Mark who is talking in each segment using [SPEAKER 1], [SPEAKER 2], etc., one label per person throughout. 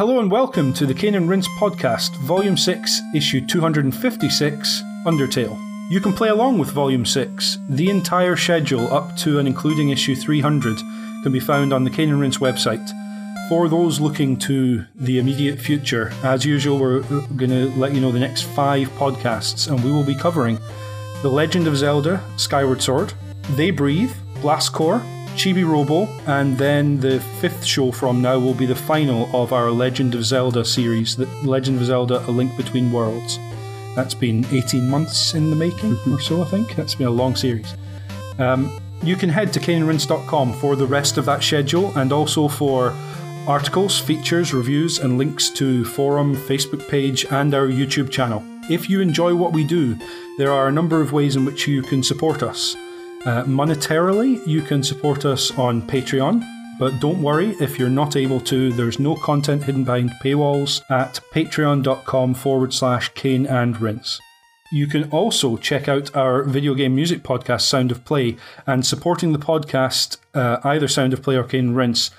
[SPEAKER 1] Hello and welcome to the Cane and Rinse podcast, Volume 6, Issue 256, Undertale. You can play along with Volume 6. The entire schedule, up to and including issue 300, can be found on the Cane and Rinse website. For those looking to the immediate future, as usual, we're going to let you know the next five podcasts, and we will be covering The Legend of Zelda Skyward Sword, They Breathe, Blast Corps, Chibi Robo, and then the fifth show from now will be the final of our Legend of Zelda series, the Legend of Zelda A Link Between Worlds. That's been 18 months in the making or so, I think. That's been a long series. Um, you can head to caneandrinse.com for the rest of that schedule and also for articles, features, reviews, and links to forum, Facebook page, and our YouTube channel. If you enjoy what we do, there are a number of ways in which you can support us. Uh, monetarily, you can support us on Patreon, but don't worry if you're not able to, there's no content hidden behind paywalls at patreon.com forward slash cane and rinse. You can also check out our video game music podcast, Sound of Play, and supporting the podcast, uh, either Sound of Play or Cane Rinse,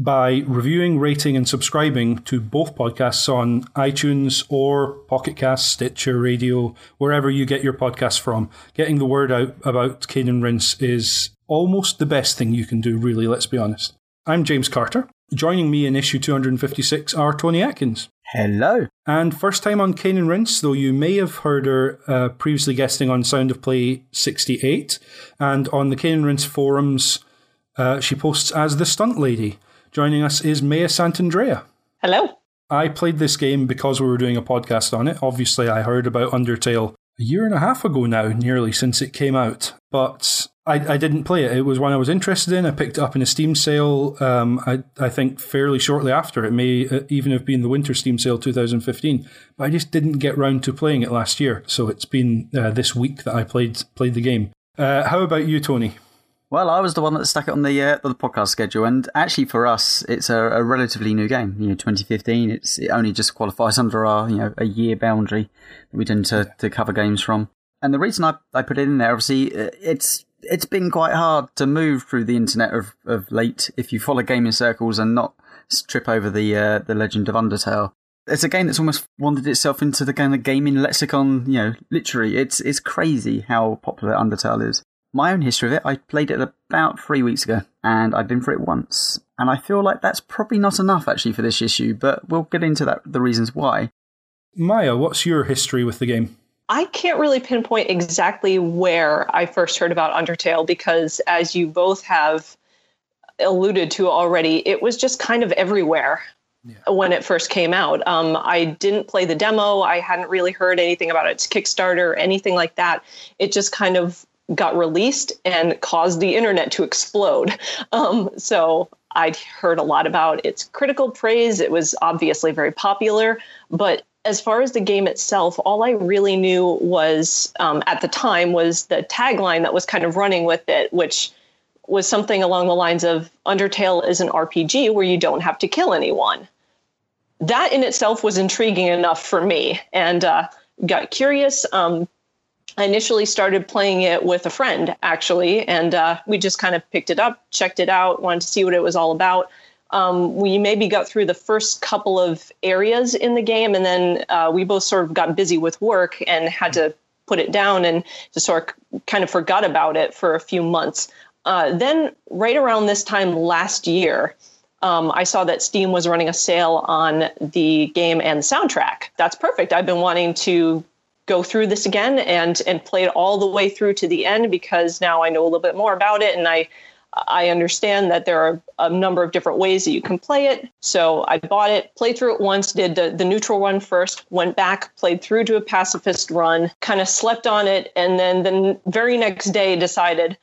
[SPEAKER 1] by reviewing, rating, and subscribing to both podcasts on iTunes or Pocket Cast, Stitcher Radio, wherever you get your podcasts from. Getting the word out about Cane and Rinse is almost the best thing you can do, really, let's be honest. I'm James Carter. Joining me in issue 256 are Tony Atkins.
[SPEAKER 2] Hello.
[SPEAKER 1] And first time on Cane and Rinse, though you may have heard her uh, previously guesting on Sound of Play 68. And on the Cane and Rinse forums, uh, she posts as the Stunt Lady. Joining us is Maya Santandrea.
[SPEAKER 3] Hello.
[SPEAKER 1] I played this game because we were doing a podcast on it. Obviously, I heard about Undertale a year and a half ago now, nearly since it came out. But I, I didn't play it. It was one I was interested in. I picked it up in a Steam sale, um, I, I think fairly shortly after. It may uh, even have been the winter Steam sale 2015. But I just didn't get round to playing it last year. So it's been uh, this week that I played, played the game. Uh, how about you, Tony?
[SPEAKER 2] Well, I was the one that stuck it on the uh, the podcast schedule, and actually for us, it's a, a, relatively new game. You know, 2015. It's it only just qualifies under our you know a year boundary that we tend to, to cover games from. And the reason I, I put it in there, obviously, uh, it's it's been quite hard to move through the internet of, of late if you follow gaming circles and not trip over the uh, the Legend of Undertale. It's a game that's almost wandered itself into the kind of gaming lexicon. You know, literally, it's it's crazy how popular Undertale is my own history of it, I played it about three weeks ago, and I've been for it once. And I feel like that's probably not enough actually for this issue, but we'll get into that the reasons why.
[SPEAKER 1] Maya, what's your history with the game?
[SPEAKER 3] I can't really pinpoint exactly where I first heard about Undertale because, as you both have alluded to already, it was just kind of everywhere. Yeah. when it first came out. Um, I didn't play the demo. I hadn't really heard anything about its Kickstarter or anything like that. It just kind of got released and caused the internet to explode. Um, so I'd heard a lot about its critical praise. It was obviously very popular, but as far as the game itself, all I really knew was um, at the time was the tagline that was kind of running with it, which was something along the lines of Undertale is an RPG where you don't have to kill anyone. That in itself was intriguing enough for me and uh, got curious. Um, I initially started playing it with a friend, actually, and uh, we just kind of picked it up, checked it out, wanted to see what it was all about. Um, we maybe got through the first couple of areas in the game, and then uh, we both sort of got busy with work and had to put it down and just sort of kind of forgot about it for a few months. Uh, then, right around this time last year, um, I saw that Steam was running a sale on the game and the soundtrack. That's perfect. I've been wanting to go through this again and and play it all the way through to the end because now I know a little bit more about it and I I understand that there are a number of different ways that you can play it. So I bought it, played through it once, did the, the neutral run first, went back, played through to a pacifist run, kind of slept on it, and then the very next day decided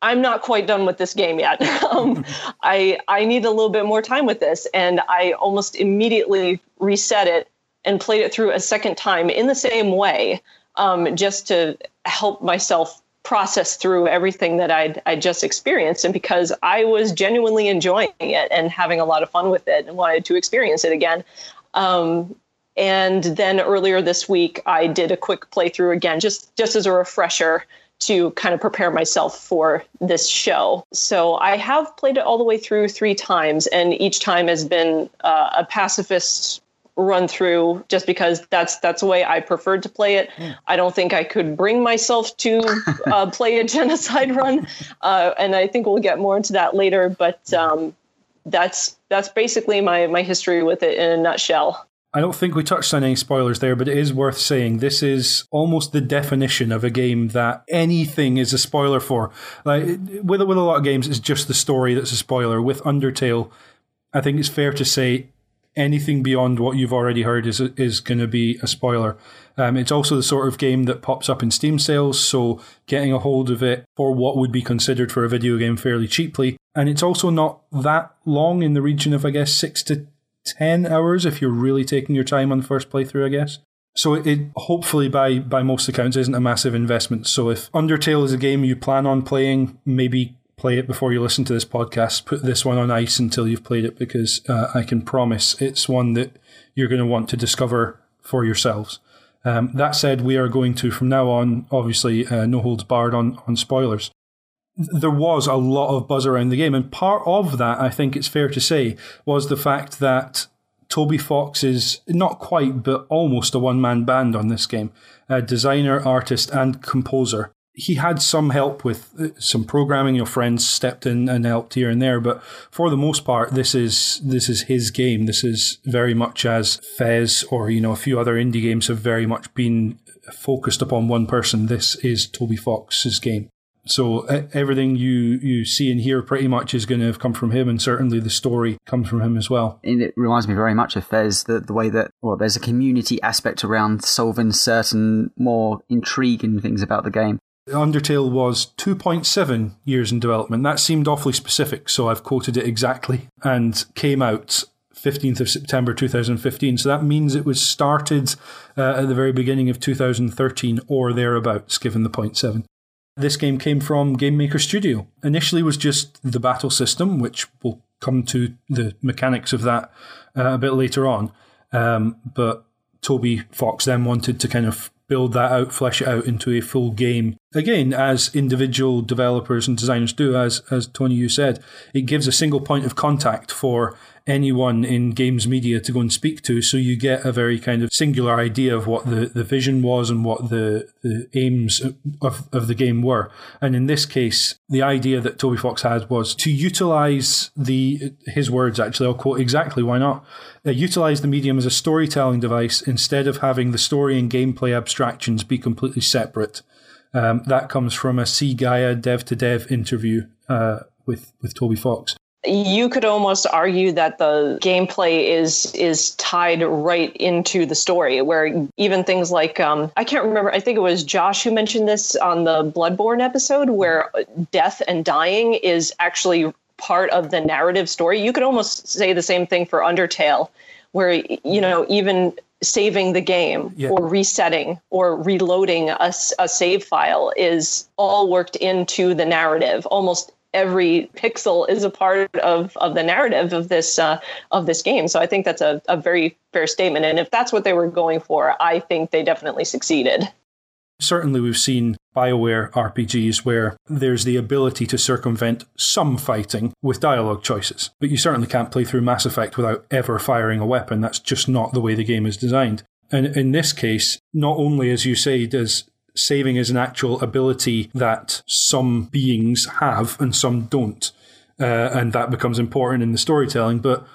[SPEAKER 3] I'm not quite done with this game yet. um, I I need a little bit more time with this, and I almost immediately reset it and played it through a second time in the same way, um, just to help myself process through everything that I'd, i just experienced. And because I was genuinely enjoying it and having a lot of fun with it and wanted to experience it again. Um, and then earlier this week, I did a quick playthrough again, just just as a refresher to kind of prepare myself for this show. So I have played it all the way through three times, and each time has been uh, a pacifist run through just because that's that's the way I preferred to play it. I don't think I could bring myself to uh, play a genocide run, uh, and I think we'll get more into that later. But um, that's that's basically my my history with it in a nutshell.
[SPEAKER 1] I don't think we touched on any spoilers there, but it is worth saying this is almost the definition of a game that anything is a spoiler for. Like with with a lot of games, it's just the story that's a spoiler. With Undertale, I think it's fair to say anything beyond what you've already heard is is going to be a spoiler. Um, it's also the sort of game that pops up in Steam sales, so getting a hold of it for what would be considered for a video game fairly cheaply. And it's also not that long in the region of, I guess, six to 10 hours if you're really taking your time on the first playthrough, I guess. So it, it, hopefully by by most accounts isn't a massive investment. So if Undertale is a game you plan on playing, maybe play it before you listen to this podcast. Put this one on ice until you've played it because uh, I can promise it's one that you're going to want to discover for yourselves. Um, that said, we are going to from now on, obviously, uh, no holds barred on on spoilers there was a lot of buzz around the game. And part of that, I think it's fair to say, was the fact that Toby Fox is not quite, but almost a one man band on this game a designer, artist, and composer. He had some help with uh, some programming. Your friends stepped in and helped here and there, but for the most part, this is this is his game. This is very much as Fez or you know a few other indie games have very much been focused upon one person. This is Toby Fox's game. So everything you, you see and hear pretty much is going to have come from him, and certainly the story comes from him as well.
[SPEAKER 2] And it reminds me very much of Fez, the, the way that, well, there's a community aspect around solving certain more intriguing things about the game.
[SPEAKER 1] Undertale was 2.7 years in development. That seemed awfully specific, so I've quoted it exactly, and came out 15th of September 2015. So that means it was started uh, at the very beginning of 2013 or thereabouts, given the 0.7. This game came from Game Maker Studio. Initially was just the battle system, which we'll come to the mechanics of that uh, a bit later on. Um, but Toby Fox then wanted to kind of build that out, flesh it out into a full game. Again, as individual developers and designers do, as as Tony you said, it gives a single point of contact for anyone in games media to go and speak to. So you get a very kind of singular idea of what the, the vision was and what the, the aims of, of the game were. And in this case, the idea that Toby Fox had was to utilize the, his words actually, I'll quote exactly, why not? Uh, utilize the medium as a storytelling device instead of having the story and gameplay abstractions be completely separate. Um, that comes from a C Gaia dev to dev interview uh, with, with Toby Fox
[SPEAKER 3] you could almost argue that the gameplay is is tied right into the story where even things like um, i can't remember i think it was josh who mentioned this on the bloodborne episode where death and dying is actually part of the narrative story you could almost say the same thing for undertale where you know even saving the game yeah. or resetting or reloading a, a save file is all worked into the narrative almost every pixel is a part of, of the narrative of this uh, of this game. So I think that's a, a very fair statement. And if that's what they were going for, I think they definitely succeeded.
[SPEAKER 1] Certainly, we've seen BioWare RPGs where there's the ability to circumvent some fighting with dialogue choices. But you certainly can't play through Mass Effect without ever firing a weapon. That's just not the way the game is designed. And in this case, not only, as you say, does saving is an actual ability that some beings have and some don't. Uh, and that becomes important in the storytelling. But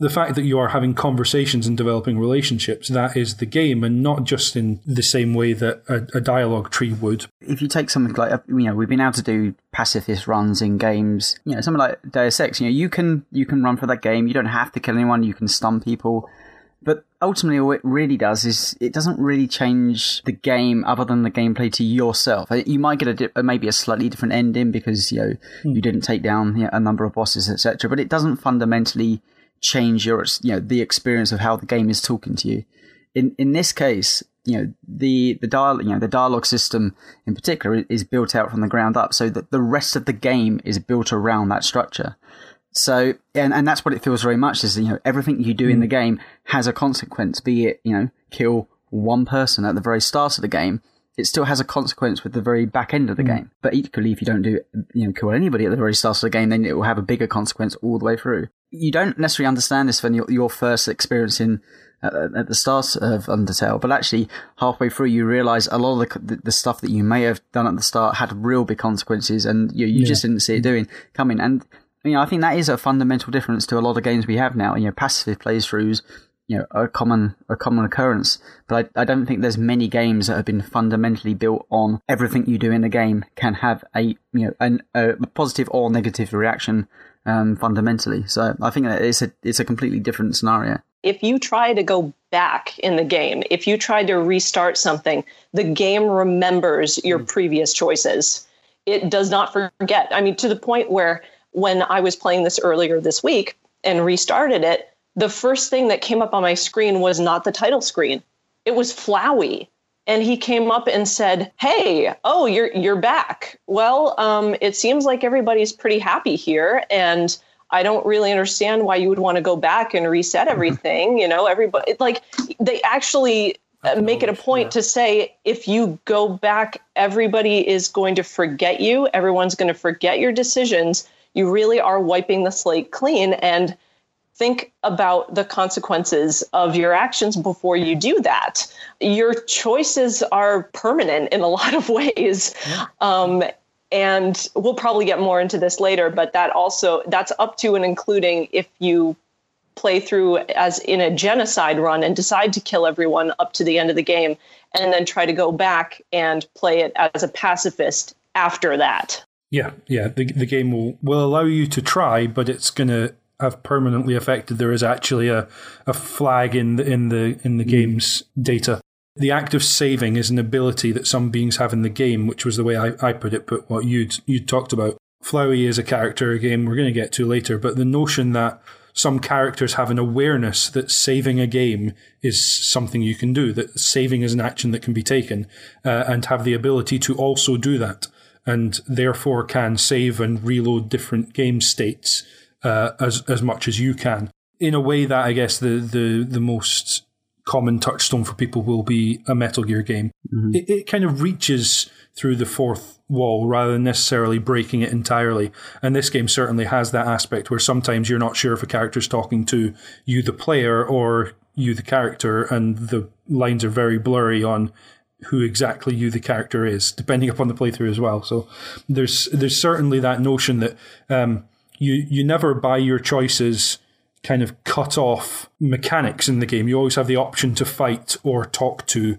[SPEAKER 1] the fact that you are having conversations and developing relationships, that is the game, and not just in the same way that a, a, dialogue tree would.
[SPEAKER 2] If you take something like, you know, we've been able to do pacifist runs in games, you know, something like Deus Ex, you know, you can, you can run for that game, you don't have to kill anyone, you can stun people. Ultimately, all it really does is it doesn't really change the game other than the gameplay to yourself. Uh, you might get a maybe a slightly different ending because you know mm. you didn't take down you know, a number of bosses, etc. But it doesn't fundamentally change your you know the experience of how the game is talking to you. In in this case, you know the the dial you know the dialogue system in particular is built out from the ground up, so that the rest of the game is built around that structure. So, and, and that's what it feels very much is, you know, everything you do in the game has a consequence, be it, you know, kill one person at the very start of the game it still has a consequence with the very back end of the mm. game. But equally, if you don't do, you know, kill anybody at the very start of the game, then it will have a bigger consequence all the way through. You don't necessarily understand this when your, your first experience in uh, at the start of Undertale, but actually halfway through you realize a lot of the, the stuff that you may have done at the start had real big consequences, and you, you yeah. just didn't see it doing coming. And you know, I think that is a fundamental difference to a lot of games we have now. You know, passive playthroughs you know a common a common occurrence. But I, I don't think there's many games that have been fundamentally built on everything you do in the game can have a you know an, a positive or negative reaction um, fundamentally. So I think that it's a it's a completely different scenario.
[SPEAKER 3] If you try to go back in the game, if you try to restart something, the game remembers your mm. previous choices. It does not forget. I mean, to the point where when I was playing this earlier this week and restarted it, the first thing that came up on my screen was not the title screen. It was Flowey. And he came up and said, "Hey, oh, you're you're back. Well, um, it seems like everybody's pretty happy here, and I don't really understand why you would want to go back and reset everything. you know, everybody like they actually uh, make it a point yeah. to say if you go back, everybody is going to forget you. Everyone's going to forget your decisions. You really are wiping the slate clean, and think about the consequences of your actions before you do that. Your choices are permanent in a lot of ways. Um, and we'll probably get more into this later, but that also that's up to and including if you play through as in a genocide run and decide to kill everyone up to the end of the game and then try to go back and play it as a pacifist after that.
[SPEAKER 1] Yeah, yeah. The, the game will, will allow you to try, but it's going to have permanently affected. There is actually a, a flag in the in the in the mm. game's data. The act of saving is an ability that some beings have in the game, which was the way I, I put it, but what you'd you talked about. Flowey is a character again we're going to get to later, but the notion that some characters have an awareness that saving a game is something you can do, that saving is an action that can be taken, uh, and have the ability to also do that, and therefore can save and reload different game states uh, as as much as you can. In a way that I guess the the the most common touchstone for people will be a Metal Gear game. Mm-hmm. It, it kind of reaches through the fourth wall rather than necessarily breaking it entirely. And this game certainly has that aspect where sometimes you're not sure if a character's talking to you, the player, or you, the character, and the lines are very blurry on who exactly you the character is, depending upon the playthrough as well. So there's there's certainly that notion that um, you you never by your choices kind of cut off mechanics in the game. You always have the option to fight or talk to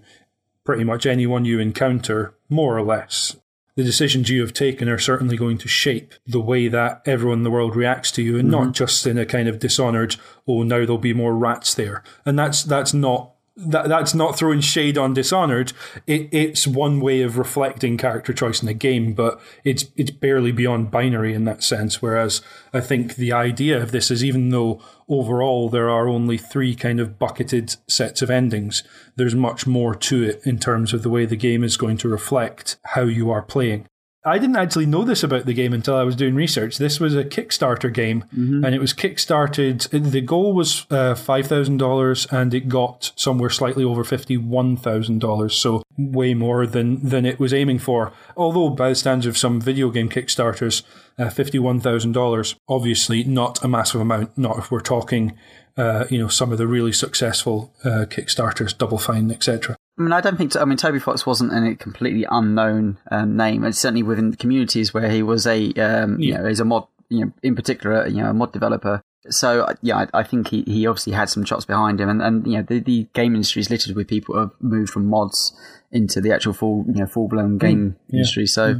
[SPEAKER 1] pretty much anyone you encounter, more or less. The decisions you have taken are certainly going to shape the way that everyone in the world reacts to you, and mm-hmm. not just in a kind of dishonored, oh, now there'll be more rats there. And that's that's not that that's not throwing shade on Dishonored. It, it's one way of reflecting character choice in the game, but it's it's barely beyond binary in that sense. Whereas I think the idea of this is even though overall there are only three kind of bucketed sets of endings, there's much more to it in terms of the way the game is going to reflect how you are playing. I didn't actually know this about the game until I was doing research. This was a Kickstarter game, mm-hmm. and it was kickstarted. The goal was uh, five thousand dollars, and it got somewhere slightly over fifty-one thousand dollars. So way more than than it was aiming for. Although by the standards of some video game Kickstarters, uh, fifty-one thousand dollars obviously not a massive amount. Not if we're talking, uh, you know, some of the really successful uh, Kickstarters, Double Fine, etc.
[SPEAKER 2] I mean, I don't think. I mean, Toby Fox wasn't a completely unknown um, name, and certainly within the communities where he was a, um, yeah. you know, he's a mod, you know, in particular, you know, a mod developer. So yeah, I, I, think he, he obviously had some chops behind him, and, and you know, the, the game industry is littered with people who have moved from mods into the actual full, you know, full blown mm. game mm, yeah. industry. So yeah.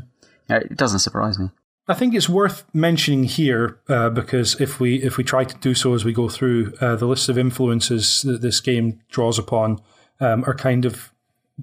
[SPEAKER 2] You know, it doesn't surprise me.
[SPEAKER 1] I think it's worth mentioning here uh, because if we if we try to do so as we go through uh, the list of influences that this game draws upon um, are kind of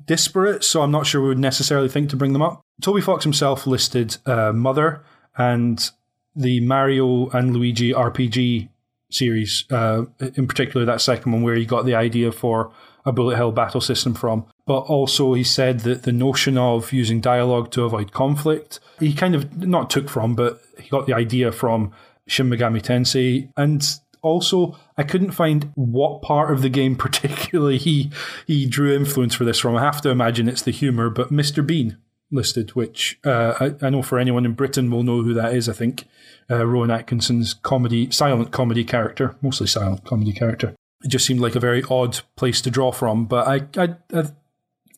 [SPEAKER 1] disparate, so I'm not sure we would necessarily think to bring them up. Toby Fox himself listed uh, Mother and the Mario and Luigi RPG series, uh, in particular that second one where he got the idea for a bullet hell battle system from. But also, he said that the notion of using dialogue to avoid conflict, he kind of not took from, but he got the idea from Shin Megami Tensei. And Also, I couldn't find what part of the game particularly he he drew influence for this from. I have to imagine it's the humour, but Mr. Bean listed, which uh, I, I, know for anyone in Britain will know who that is. I think uh, Rowan Atkinson's comedy, silent comedy character, mostly silent comedy character. It just seemed like a very odd place to draw from, but I, I, I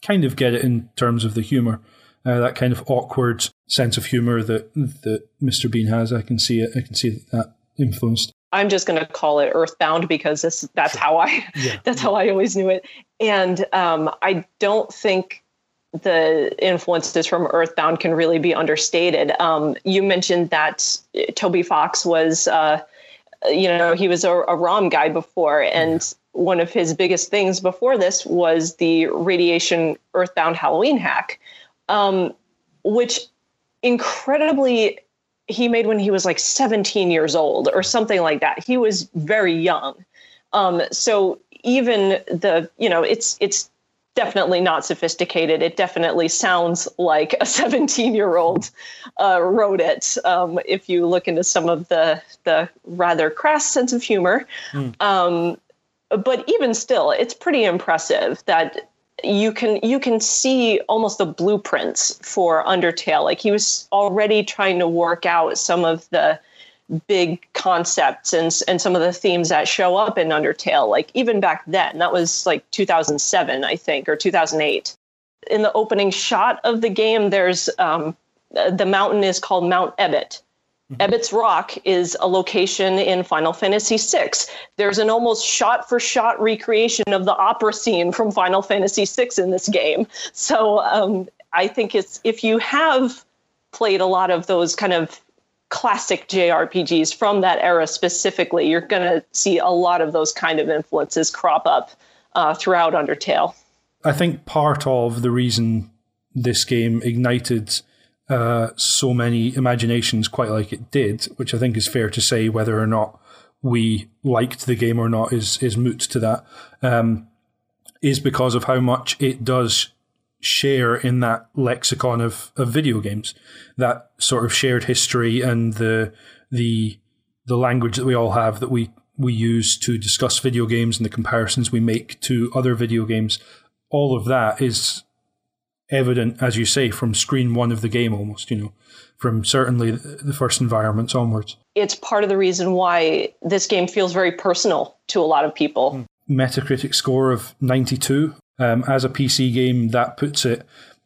[SPEAKER 1] kind of get it in terms of the humour. Uh, that kind of awkward sense of humour that that Mr. Bean has. I can see it. I can see that influenced.
[SPEAKER 3] I'm just going to call it Earthbound because this, that's how I yeah. that's how I always knew it. And um, I don't think the influences from Earthbound can really be understated. Um, you mentioned that Toby Fox was, uh, you know, he was a, a, ROM guy before, and yeah. one of his biggest things before this was the Radiation Earthbound Halloween hack, um, which incredibly he made when he was like 17 years old or something like that. He was very young. Um, so even the, you know, it's it's definitely not sophisticated. It definitely sounds like a 17 year old uh, wrote it. Um, if you look into some of the the rather crass sense of humor, mm. um, but even still, it's pretty impressive that you can you can see almost the blueprints for Undertale. Like he was already trying to work out some of the big concepts and and some of the themes that show up in Undertale. Like even back then, that was like 2007, I think, or 2008. In the opening shot of the game, there's um, the mountain is called Mount Ebott. Mm-hmm. Ebot's Rock is a location in Final Fantasy VI. There's an almost shot for shot recreation of the opera scene from Final Fantasy VI in this game. So um, I think it's if you have played a lot of those kind of classic JRPGs from that era specifically, you're going to see a lot of those kind of influences crop up uh, throughout Undertale.
[SPEAKER 1] I think part of the reason this game ignited uh, so many imaginations quite like it did, which I think is fair to say, whether or not we liked the game or not is is moot to that, um, is because of how much it does share in that lexicon of, of video games, that sort of shared history and the the the language that we all have that we we use to discuss video games and the comparisons we make to other video games. All of that is evident, as you say, from screen one of the game almost, you know, from certainly the first environments onwards.
[SPEAKER 3] It's part of the reason why this game feels very personal to a lot of people.
[SPEAKER 1] Metacritic score of 92 um, as a PC game, that puts it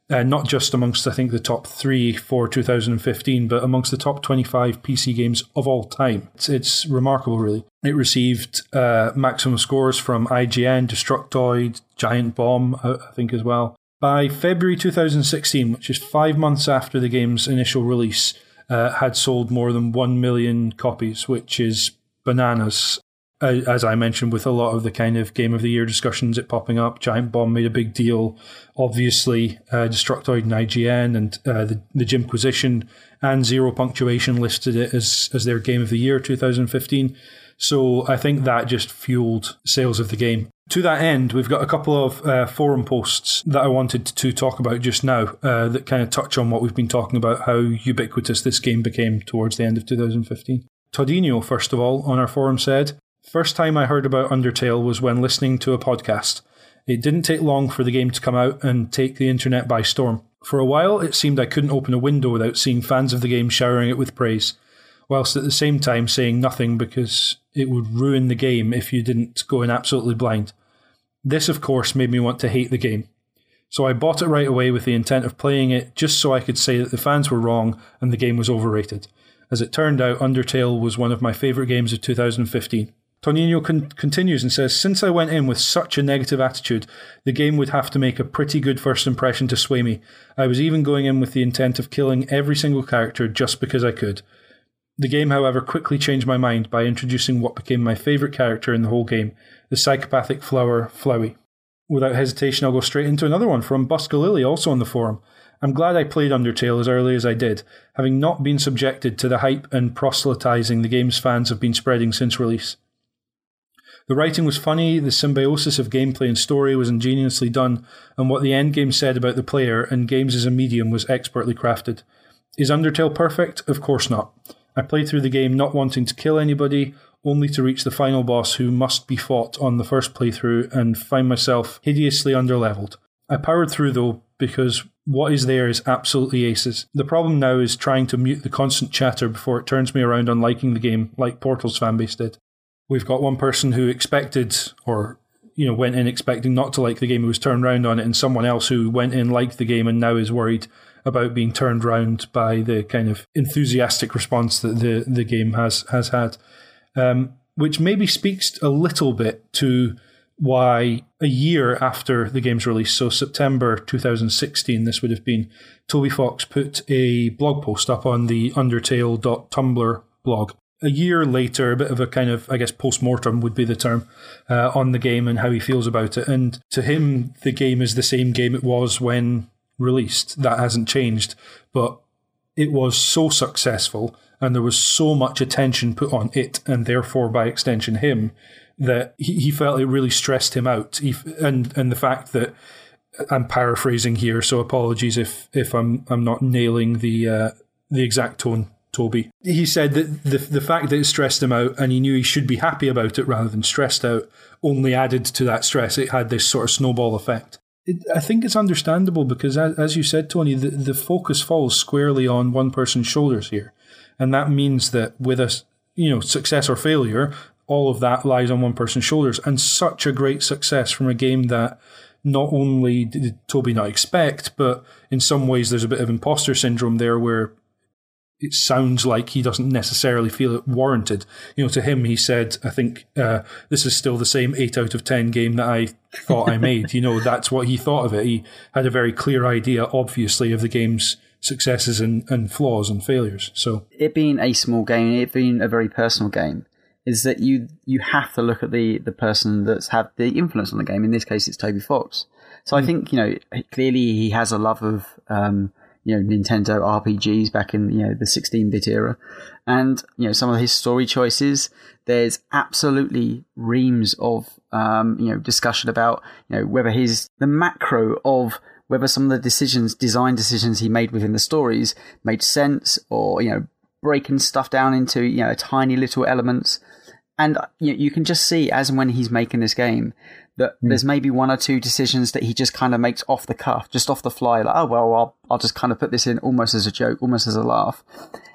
[SPEAKER 1] uh, not just amongst, I think, the top three for 2015, but amongst the top 25 PC games of all time. It's, it's remarkable, really. It received uh, maximum scores from IGN, Destructoid, Giant Bomb, I, I think, as well. By February 2016, which is five months after the game's initial release, uh, had sold more than 1 million copies, which is bananas as I mentioned, with a lot of the kind of game of the year discussions it popping up, Giant Bomb made a big deal. Obviously, uh, Destructoid and IGN and uh, the, the Jimquisition and Zero Punctuation listed it as, as their game of the year 2015. So I think that just fueled sales of the game. To that end, we've got a couple of uh, forum posts that I wanted to talk about just now uh, that kind of touch on what we've been talking about, how ubiquitous this game became towards the end of 2015. Todinho, first of all, on our forum said, First time I heard about Undertale was when listening to a podcast. It didn't take long for the game to come out and take the internet by storm. For a while, it seemed I couldn't open a window without seeing fans of the game showering it with praise, whilst at the same time saying nothing because it would ruin the game if you didn't go in absolutely blind. This, of course, made me want to hate the game. So I bought it right away with the intent of playing it just so I could say that the fans were wrong and the game was overrated. As it turned out, Undertale was one of my favourite games of 2015. Tonino con- continues and says, Since I went in with such a negative attitude, the game would have to make a pretty good first impression to sway me. I was even going in with the intent of killing every single character just because I could. The game, however, quickly changed my mind by introducing what became my favourite character in the whole game, the psychopathic flower Flowey. Without hesitation, I'll go straight into another one from Buskalily, also on the forum. I'm glad I played Undertale as early as I did, having not been subjected to the hype and proselytizing the game's fans have been spreading since release. The writing was funny, the symbiosis of gameplay and story was ingeniously done, and what the endgame said about the player and games as a medium was expertly crafted. Is Undertale perfect? Of course not. I played through the game not wanting to kill anybody, only to reach the final boss who must be fought on the first playthrough and find myself hideously underleveled. I powered through though because what is there is absolutely aces. The problem now is trying to mute the constant chatter before it turns me around on liking the game, like Portal's fanbase did. We've got one person who expected or you know went in expecting not to like the game who was turned around on it, and someone else who went in liked the game and now is worried about being turned around by the kind of enthusiastic response that the the game has has had, um, which maybe speaks a little bit to why a year after the game's release, so September 2016, this would have been, Toby Fox put a blog post up on the Undertale.tumblr blog. A year later, a bit of a kind of, I guess, post mortem would be the term uh, on the game and how he feels about it. And to him, the game is the same game it was when released. That hasn't changed. But it was so successful and there was so much attention put on it and therefore by extension him that he, he felt it really stressed him out. He, and and the fact that I'm paraphrasing here, so apologies if if I'm I'm not nailing the uh, the exact tone. Toby. He said that the the fact that it stressed him out and he knew he should be happy about it rather than stressed out only added to that stress. It had this sort of snowball effect. It, I think it's understandable because, as, as you said, Tony, the, the focus falls squarely on one person's shoulders here, and that means that with a you know success or failure, all of that lies on one person's shoulders. And such a great success from a game that not only did Toby not expect, but in some ways there's a bit of imposter syndrome there where it sounds like he doesn't necessarily feel it warranted. You know, to him, he said, I think uh, this is still the same 8 out of 10 game that I thought I made. You know, that's what he thought of it. He had a very clear idea, obviously, of the game's successes and, and flaws and failures. So,
[SPEAKER 2] it being a small game, it being a very personal game, is that you you have to look at the the person that's had the influence on the game. In this case, it's Toby Fox. So mm. I hmm. think you know clearly he has a love of um, you know Nintendo RPGs back in you know the 16-bit era, and you know some of his story choices. There's absolutely reams of um, you know discussion about you know whether his the macro of whether some of the decisions, design decisions he made within the stories made sense, or you know breaking stuff down into you know tiny little elements and you, you can just see as and when he's making this game that mm. there's maybe one or two decisions that he just kind of makes off the cuff, just off the fly, like, oh, well, I'll, I'll just kind of put this in almost as a joke, almost as a laugh.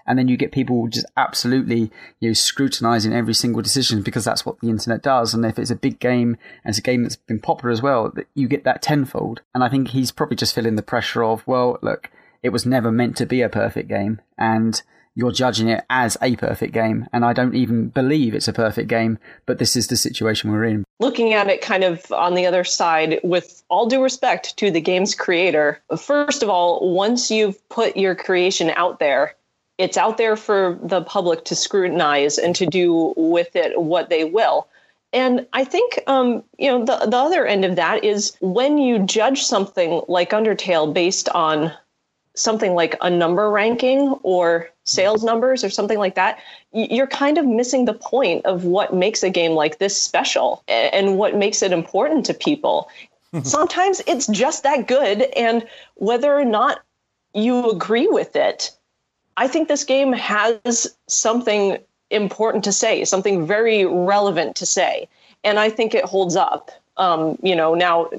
[SPEAKER 2] And then you get people just absolutely, you know, scrutinizing every single decision because that's what the internet does. And if it's a big game and it's a game that's been popular as well, that you get that tenfold. And I think he's probably just feeling the pressure of, well, look, it was never meant to be a perfect game. And you're judging it as a perfect game. And I don't even believe it's a perfect game, but this is the situation we're in.
[SPEAKER 3] Looking at it kind of on the other side, with all due respect to the game's creator, first of all, once you've put your creation out there, it's out there for the public to scrutinize and to do with it what they will. And I think, um, you know, the, the other end of that is when you judge something like Undertale based on something like a number ranking or sales numbers or something like that, you're kind of missing the point of what makes a game like this special and what makes it important to people. Sometimes it's just that good. And whether or not you agree with it, I think this game has something important to say, something very relevant to say. And I think it holds up. Um, you know, now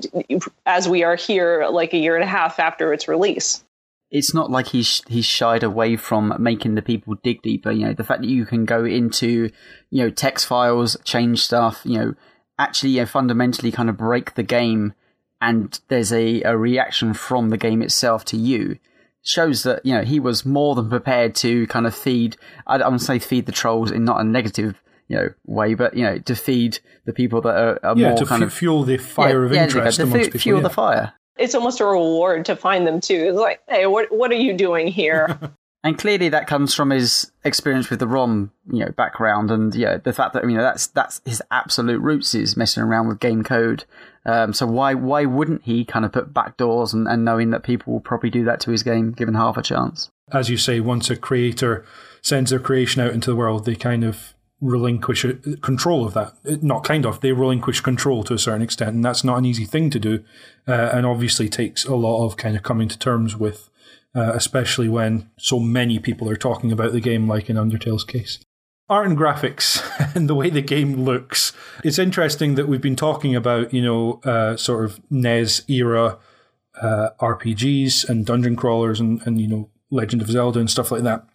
[SPEAKER 3] as we are here, like a year and a half after its release
[SPEAKER 2] it's not like he's he's shied away from making the people dig deeper. You know, the fact that you can go into you know text files, change stuff, you know, actually you know, fundamentally kind of break the game, and there's a, a reaction from the game itself to you. Shows that you know he was more than prepared to kind of feed. I, I would say feed the trolls in not a negative you know way, but you know to feed the people that are, are
[SPEAKER 1] yeah,
[SPEAKER 2] more
[SPEAKER 1] to
[SPEAKER 2] kind
[SPEAKER 1] f-
[SPEAKER 2] of
[SPEAKER 1] fuel the fire yeah, of interest
[SPEAKER 2] yeah,
[SPEAKER 1] amongst people.
[SPEAKER 2] Fuel
[SPEAKER 1] yeah.
[SPEAKER 2] the fire
[SPEAKER 3] it's almost a reward to find them too. It's like, hey, what what are you doing here?
[SPEAKER 2] and clearly that comes from his experience with the ROM, you know, background, and yeah, the fact that you know that's that's his absolute roots is messing around with game code. Um, so why why wouldn't he kind of put backdoors and, and knowing that people will probably do that to his game, given half a chance?
[SPEAKER 1] As you say, once a creator sends their creation out into the world, they kind of relinquish control of that. Not kind of, they relinquish control to a certain extent, and that's not an easy thing to do, uh, and obviously takes a lot of kind of coming to terms with, uh, especially when so many people are talking about the game, like in Undertale's case. art and graphics and the way the game looks. It's interesting that we've been talking about, you know, uh, sort of NES era uh, RPGs and dungeon crawlers and, and, you know, Legend of Zelda and stuff like that.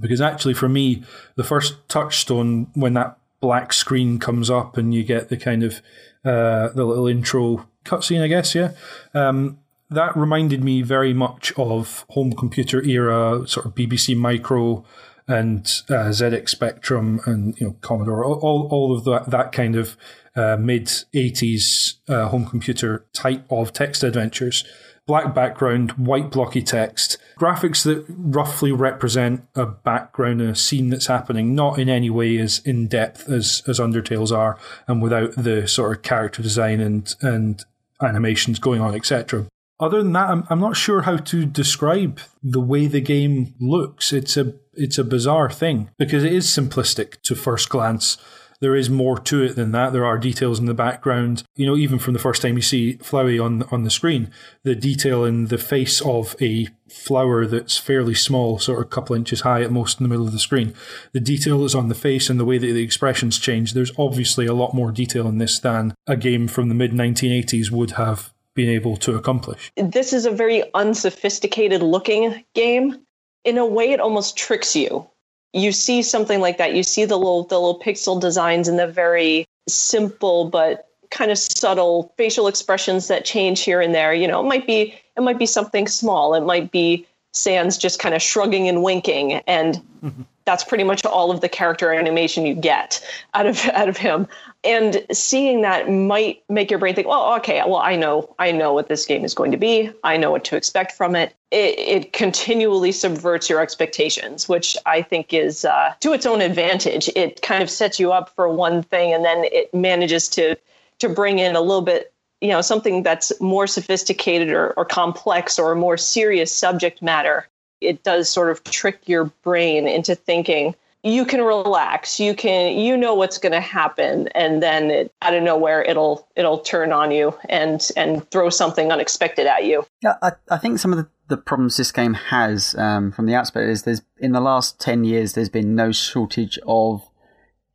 [SPEAKER 1] Because actually, for me, the first touchstone when that black screen comes up and you get the kind of uh, the little intro cutscene, I guess, yeah. Um, that reminded me very much of home computer era, sort of BBC Micro and uh, ZX Spectrum and you know Commodore, all all of that that kind of uh, mid '80s uh, home computer type of text adventures. Black background, white blocky text, graphics that roughly represent a background a scene that's happening, not in any way as in depth as as Undertale's are, and without the sort of character design and and animations going on, etc other than that, I'm, I'm not sure how to describe the way the game looks. It's a it's a bizarre thing because it is simplistic to first glance. There is more to it than that. There are details in the background. You know, even from the first time you see Flowey on on the screen, the detail in the face of a flower that's fairly small, sort of a couple inches high at most in the middle of the screen. The detail is on the face and the way that the expressions change. There's obviously a lot more detail in this than a game from the mid 1980s would have been able to accomplish.
[SPEAKER 3] This is a very unsophisticated looking game. In a way, it almost tricks you. You see something like that. You see the little the little pixel designs and the very simple but kind of subtle facial expressions that change here and there. You know, it might be it might be something small. It might be Sans just kind of shrugging and winking, and mm-hmm. That's pretty much all of the character animation you get out of out of him. And seeing that might make your brain think well okay well i know i know what this game is going to be. I know what to expect from it. It, it continually subverts your expectations which i think is uh, to its own advantage. It kind of sets you up for one thing and then it manages to to bring in a little bit you know something that's more sophisticated or, or complex or a more serious subject matter it does sort of trick your brain into thinking you can relax you can you know what's going to happen and then it, out of nowhere it'll it'll turn on you and and throw something unexpected at you.
[SPEAKER 2] Yeah i, I think some of the, the problems this game has um, from the outset is there's in the last 10 years there's been no shortage of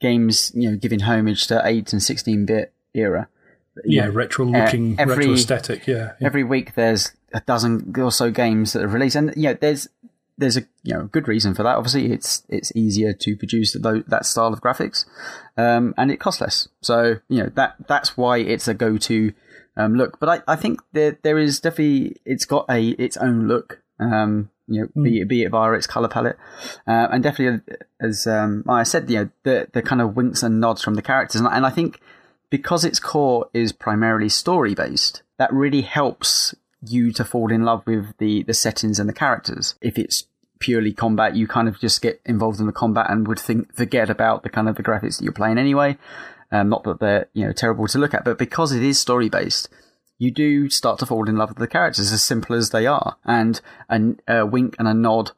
[SPEAKER 2] games you know giving homage to 8 and 16 bit era
[SPEAKER 1] yeah know, retro looking uh, every, retro aesthetic yeah,
[SPEAKER 2] yeah. every week there's a dozen or so games that are released. And yeah there's there's a you know good reason for that. Obviously, it's it's easier to produce that that style of graphics, um, and it costs less. So you know that that's why it's a go to um, look. But I, I think there there is definitely it's got a its own look. Um, you know, mm. be it be it via its color palette, uh, and definitely as um, I said, you know, the the kind of winks and nods from the characters, and, and I think because its core is primarily story based, that really helps you to fall in love with the the settings and the characters. If it's purely combat, you kind of just get involved in the combat and would think forget about the kind of the graphics that you're playing anyway. Um, not that they're you know terrible to look at, but because it is story based, you do start to fall in love with the characters as simple as they are. And a, a wink and a nod,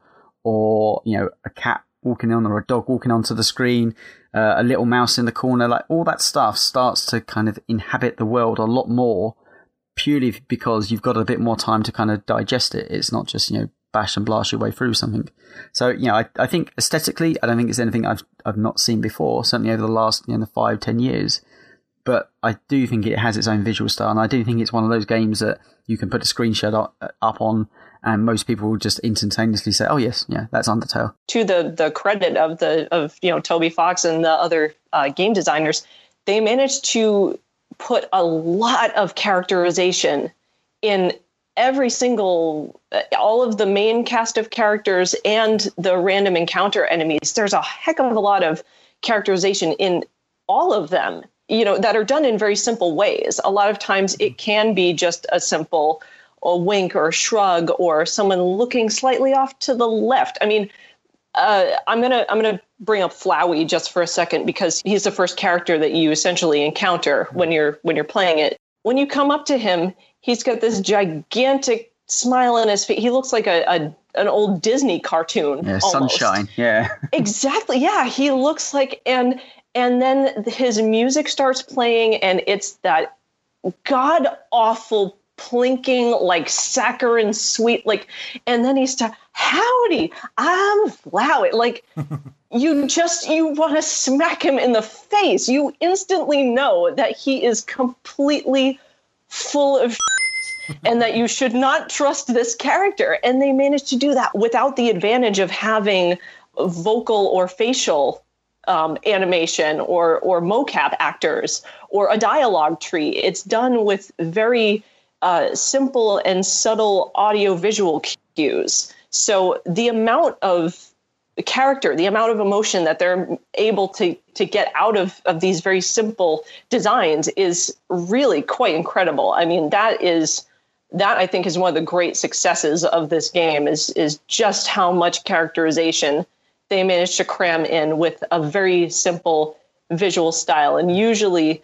[SPEAKER 2] or you know a cat walking on or a dog walking onto the screen, uh, a little mouse in the corner, like all that stuff starts to kind of inhabit the world a lot more purely because you've got a bit more time to kind of digest it. It's not just, you know, bash and blast your way through something. So, you know, I, I think aesthetically, I don't think it's anything I've, I've not seen before, certainly over the last, you know, the five, ten years. But I do think it has its own visual style, and I do think it's one of those games that you can put a screenshot up on, and most people will just instantaneously say, "Oh yes, yeah, that's Undertale."
[SPEAKER 3] To the the credit of the of you know Toby Fox and the other uh, game designers, they managed to put a lot of characterization in every single all of the main cast of characters and the random encounter enemies. There's a heck of a lot of characterization in all of them you know that are done in very simple ways. A lot of times it can be just a simple a wink or a shrug or someone looking slightly off to the left. I mean uh, I'm gonna I'm gonna bring up Flowey just for a second because he's the first character that you essentially encounter when you're when you're playing it. When you come up to him, he's got this gigantic smile on his face. He looks like a, a an old Disney cartoon.
[SPEAKER 2] Yeah, sunshine. Yeah.
[SPEAKER 3] exactly. Yeah, he looks like and and then his music starts playing and it's that god awful plinking like saccharine sweet like and then he's to howdy i'm Flowey like you just you want to smack him in the face. You instantly know that he is completely full of and that you should not trust this character. And they managed to do that without the advantage of having vocal or facial um, animation or or mocap actors or a dialogue tree. It's done with very uh, simple and subtle audio visual cues. So the amount of character, the amount of emotion that they're able to to get out of, of these very simple designs is really quite incredible. I mean, that is that I think is one of the great successes of this game is is just how much characterization they managed to cram in with a very simple visual style. And usually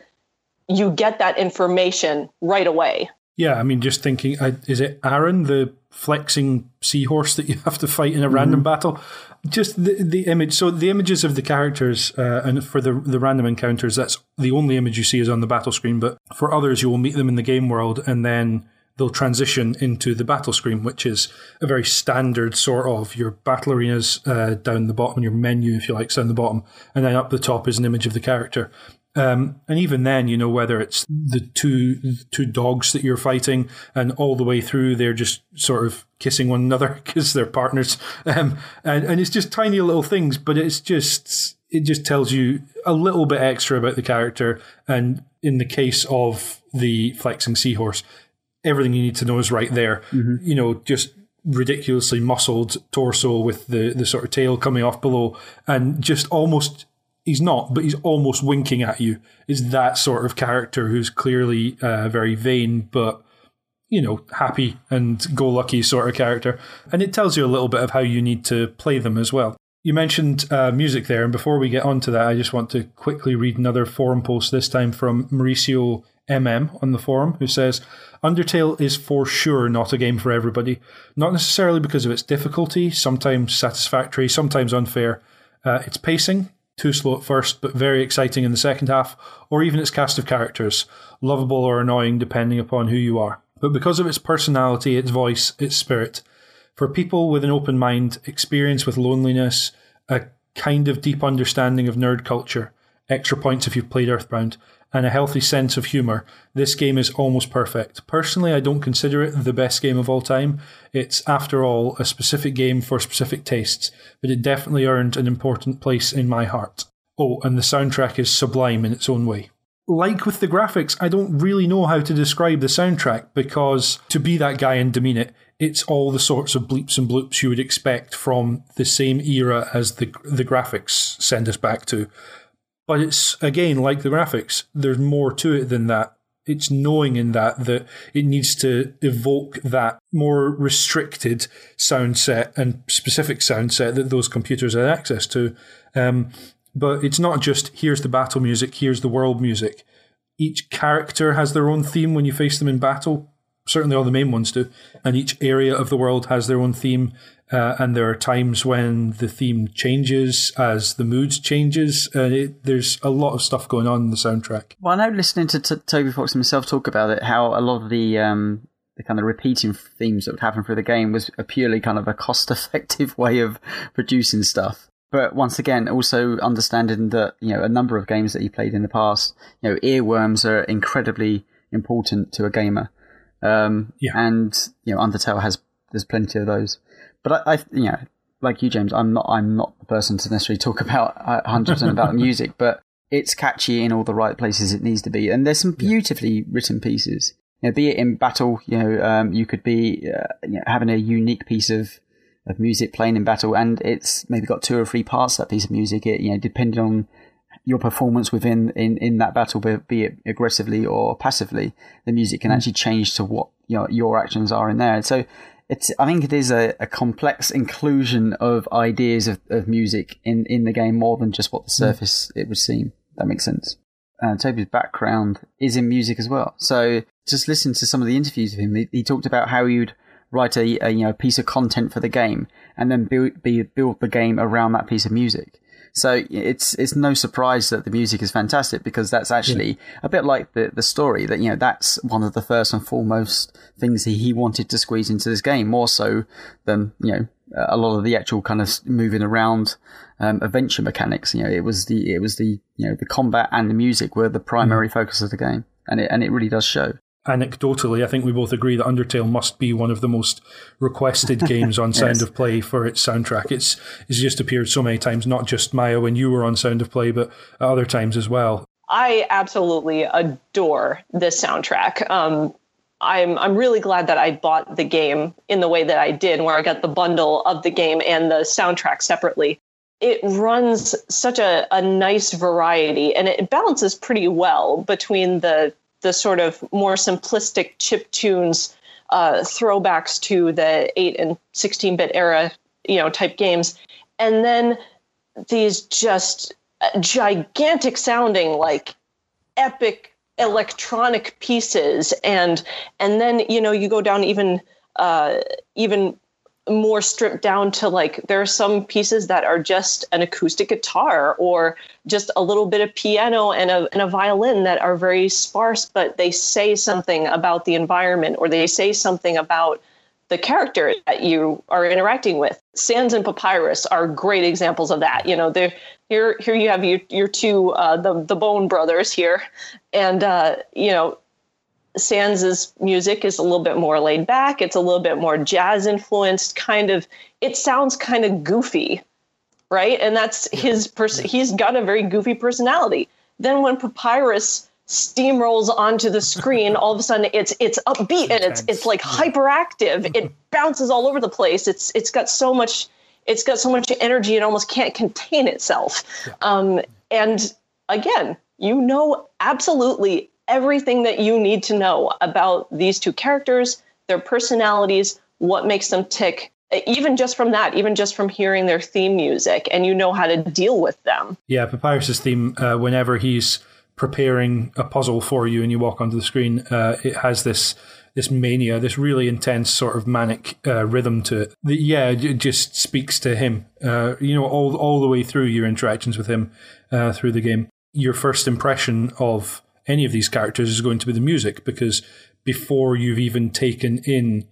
[SPEAKER 3] you get that information right away.
[SPEAKER 1] Yeah, I mean, just thinking, is it Aaron, the flexing seahorse that you have to fight in a mm-hmm. random battle? Just the, the image. So the images of the characters uh, and for the the random encounters, that's the only image you see is on the battle screen. But for others, you will meet them in the game world, and then they'll transition into the battle screen, which is a very standard sort of your battle arenas uh, down the bottom, your menu, if you like, down the bottom, and then up the top is an image of the character. Um, and even then, you know, whether it's the two two dogs that you're fighting, and all the way through, they're just sort of kissing one another because they're partners, um, and and it's just tiny little things, but it's just it just tells you a little bit extra about the character. And in the case of the flexing seahorse, everything you need to know is right there. Mm-hmm. You know, just ridiculously muscled torso with the, the sort of tail coming off below and just almost he's not, but he's almost winking at you. Is that sort of character who's clearly uh, very vain, but you know, happy and go lucky sort of character. And it tells you a little bit of how you need to play them as well. You mentioned uh, music there, and before we get on to that, I just want to quickly read another forum post, this time from Mauricio MM on the forum, who says Undertale is for sure not a game for everybody. Not necessarily because of its difficulty, sometimes satisfactory, sometimes unfair. Uh, its pacing, too slow at first, but very exciting in the second half, or even its cast of characters, lovable or annoying depending upon who you are. But because of its personality, its voice, its spirit, for people with an open mind, experience with loneliness, a kind of deep understanding of nerd culture, extra points if you've played Earthbound, and a healthy sense of humour, this game is almost perfect. Personally, I don't consider it the best game of all time. It's, after all, a specific game for specific tastes, but it definitely earned an important place in my heart. Oh, and the soundtrack is sublime in its own way. Like with the graphics, I don't really know how to describe the soundtrack because to be that guy and demean it, it's all the sorts of bleeps and bloops you would expect from the same era as the the graphics send us back to. But it's again like the graphics. There's more to it than that. It's knowing in that that it needs to evoke that more restricted sound set and specific sound set that those computers had access to. Um, but it's not just here's the battle music, here's the world music. Each character has their own theme when you face them in battle. Certainly, all the main ones do. And each area of the world has their own theme. Uh, and there are times when the theme changes as the mood changes. Uh, it, there's a lot of stuff going on in the soundtrack.
[SPEAKER 2] Well, I know listening to t- Toby Fox himself talk about it, how a lot of the um, the kind of repeating themes that would happen through the game was a purely kind of a cost effective way of producing stuff. But once again, also understanding that you know a number of games that he played in the past, you know, earworms are incredibly important to a gamer. Um, yeah. And you know, Undertale has there's plenty of those. But I, I you know, like you, James, I'm not I'm not the person to necessarily talk about 100 percent about music, but it's catchy in all the right places it needs to be, and there's some beautifully yeah. written pieces. You know, be it in battle, you know, um, you could be uh, you know, having a unique piece of of music playing in battle, and it's maybe got two or three parts that piece of music. It you know, depending on your performance within in, in that battle, be it aggressively or passively, the music can mm. actually change to what your your actions are in there. And so it's I think it is a, a complex inclusion of ideas of, of music in, in the game more than just what the hmm. surface mm. it would seem. That makes sense. Uh, Toby's background is in music as well. So just listen to some of the interviews with him. He, he talked about how he would write a, a, you know piece of content for the game and then build, be, build the game around that piece of music. So it's it's no surprise that the music is fantastic because that's actually yeah. a bit like the the story that you know that's one of the first and foremost things he, he wanted to squeeze into this game more so than you know a lot of the actual kind of moving around um, adventure mechanics. You know, it was the it was the you know the combat and the music were the primary mm. focus of the game, and it and it really does show
[SPEAKER 1] anecdotally, I think we both agree that Undertale must be one of the most requested games on Sound yes. of Play for its soundtrack. It's it's just appeared so many times, not just Maya when you were on Sound of Play, but at other times as well.
[SPEAKER 3] I absolutely adore this soundtrack. Um, I'm I'm really glad that I bought the game in the way that I did, where I got the bundle of the game and the soundtrack separately. It runs such a, a nice variety and it balances pretty well between the the sort of more simplistic chip tunes, uh, throwbacks to the 8 and 16 bit era, you know, type games. And then these just gigantic sounding, like epic electronic pieces. And, and then, you know, you go down even, uh, even more stripped down to like there are some pieces that are just an acoustic guitar or just a little bit of piano and a, and a violin that are very sparse but they say something about the environment or they say something about the character that you are interacting with. Sans and papyrus are great examples of that. You know there here here you have your, your two uh, the, the bone brothers here. And uh, you know Sans's music is a little bit more laid back. It's a little bit more jazz influenced, kind of. It sounds kind of goofy, right? And that's his person. He's got a very goofy personality. Then when Papyrus steamrolls onto the screen, all of a sudden it's it's upbeat and it's it's like hyperactive. It bounces all over the place. It's it's got so much it's got so much energy it almost can't contain itself. Um, and again, you know absolutely everything that you need to know about these two characters, their personalities, what makes them tick, even just from that, even just from hearing their theme music, and you know how to deal with them.
[SPEAKER 1] Yeah, Papyrus's theme, uh, whenever he's preparing a puzzle for you and you walk onto the screen, uh, it has this this mania, this really intense sort of manic uh, rhythm to it. That, yeah, it just speaks to him. Uh, you know, all all the way through your interactions with him uh, through the game. Your first impression of any of these characters is going to be the music because before you've even taken in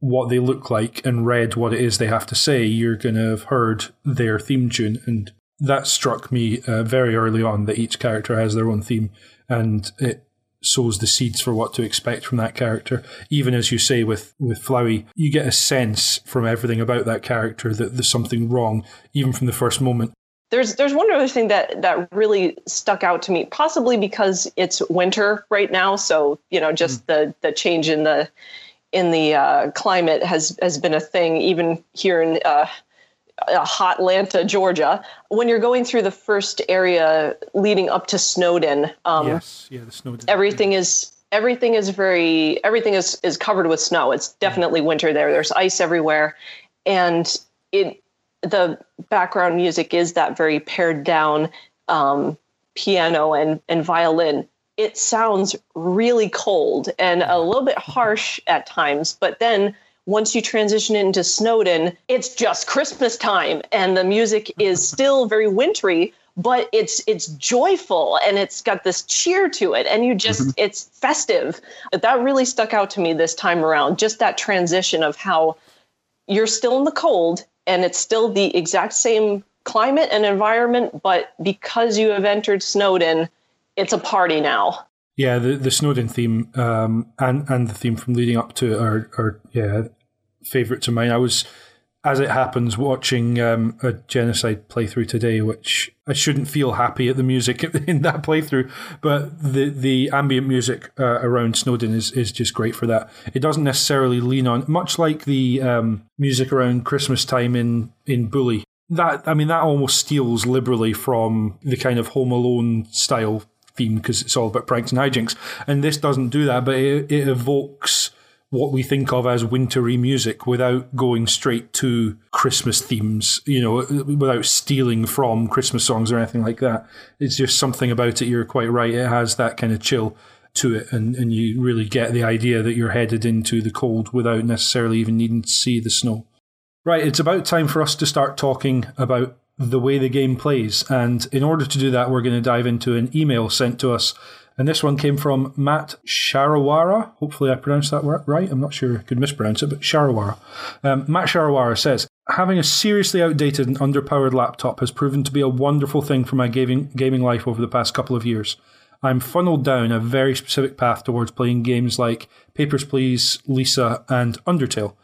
[SPEAKER 1] what they look like and read what it is they have to say, you're going to have heard their theme tune. And that struck me uh, very early on that each character has their own theme and it sows the seeds for what to expect from that character. Even as you say with, with Flowey, you get a sense from everything about that character that there's something wrong, even from the first moment.
[SPEAKER 3] There's there's one other thing that that really stuck out to me, possibly because it's winter right now, so you know just mm. the the change in the in the uh, climate has has been a thing even here in uh, hot Atlanta, Georgia. When you're going through the first area leading up to Snowdin,
[SPEAKER 1] um, yes, yeah, the Snowdin.
[SPEAKER 3] Everything is everything is very everything is is covered with snow. It's definitely winter there. There's ice everywhere, and it the background music is that very pared down um, piano and, and violin. It sounds really cold and a little bit harsh at times, but then once you transition into Snowdin, it's just Christmas time and the music is still very wintry, but it's it's joyful and it's got this cheer to it and you just mm-hmm. it's festive. That really stuck out to me this time around. Just that transition of how you're still in the cold and it's still the exact same climate and environment, but because you have entered Snowdin, it's a party now.
[SPEAKER 1] Yeah, the the Snowdin theme um, and and the theme from leading up to it are, are yeah favourites of mine. I was as it happens, watching um, a genocide playthrough today, which I shouldn't feel happy at the music in that playthrough, but the the ambient music uh, around Snowdin is, is just great for that. It doesn't necessarily lean on much like the um, music around Christmas time in in Bully. That I mean, that almost steals liberally from the kind of Home Alone style theme because it's all about pranks and hijinks, and this doesn't do that, but it, it evokes what we think of as wintry music without going straight to Christmas themes, you know, without stealing from Christmas songs or anything like that. It's just something about it, you're quite right. It has that kind of chill to it, and, and you really get the idea that you're headed into the cold without necessarily even needing to see the snow. Right, it's about time for us to start talking about the way the game plays. And in order to do that, we're going to dive into an email sent to us. And this one came from Matt Sharawara. Hopefully, I pronounced that right. I'm not sure I could mispronounce it, but Sharawara. Um, Matt Sharawara says Having a seriously outdated and underpowered laptop has proven to be a wonderful thing for my gaming, gaming life over the past couple of years. I'm funneled down a very specific path towards playing games like Papers, Please, Lisa, and Undertale.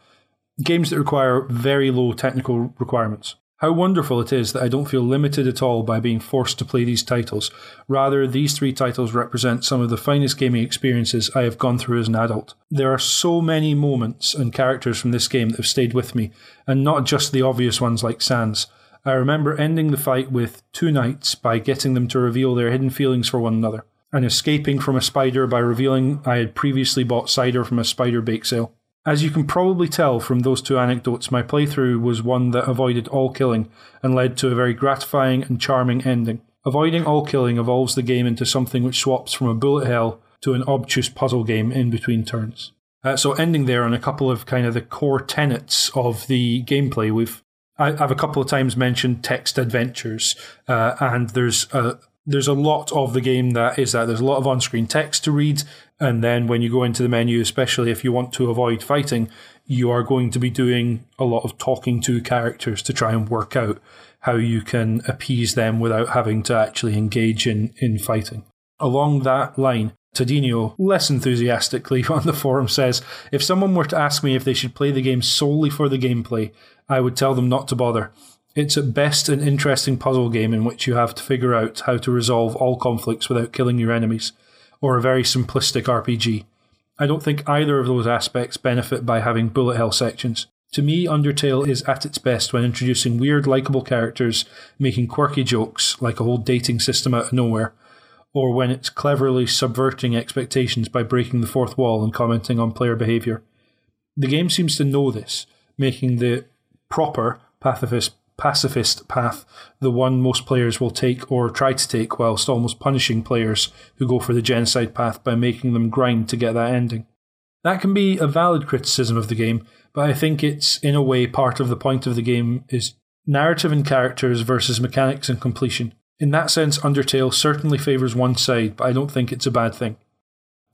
[SPEAKER 1] Games that require very low technical requirements. How wonderful it is that I don't feel limited at all by being forced to play these titles. Rather, these three titles represent some of the finest gaming experiences I have gone through as an adult. There are so many moments and characters from this game that have stayed with me, and not just the obvious ones like Sans. I remember ending the fight with two knights by getting them to reveal their hidden feelings for one another, and escaping from a spider by revealing I had previously bought cider from a spider bake sale. As you can probably tell from those two anecdotes, my playthrough was one that avoided all killing and led to a very gratifying and charming ending. Avoiding all killing evolves the game into something which swaps from a bullet hell to an obtuse puzzle game in between turns. Uh, so, ending there on a couple of kind of the core tenets of the gameplay, we've I, have a couple of times mentioned text adventures, uh, and there's a there's a lot of the game that is that there's a lot of on-screen text to read and then when you go into the menu, especially if you want to avoid fighting, you are going to be doing a lot of talking to characters to try and work out how you can appease them without having to actually engage in, in fighting. Along that line, Tadino, less enthusiastically on the forum, says If someone were to ask me if they should play the game solely for the gameplay, I would tell them not to bother. It's at best an interesting puzzle game in which you have to figure out how to resolve all conflicts without killing your enemies or a very simplistic RPG. I don't think either of those aspects benefit by having bullet hell sections. To me, Undertale is at its best when introducing weird, likable characters, making quirky jokes, like a whole dating system out of nowhere, or when it's cleverly subverting expectations by breaking the fourth wall and commenting on player behaviour. The game seems to know this, making the proper pacifist pacifist path, the one most players will take or try to take, whilst almost punishing players who go for the genocide path by making them grind to get that ending. That can be a valid criticism of the game, but I think it's in a way part of the point of the game is narrative and characters versus mechanics and completion. In that sense, Undertale certainly favours one side, but I don't think it's a bad thing.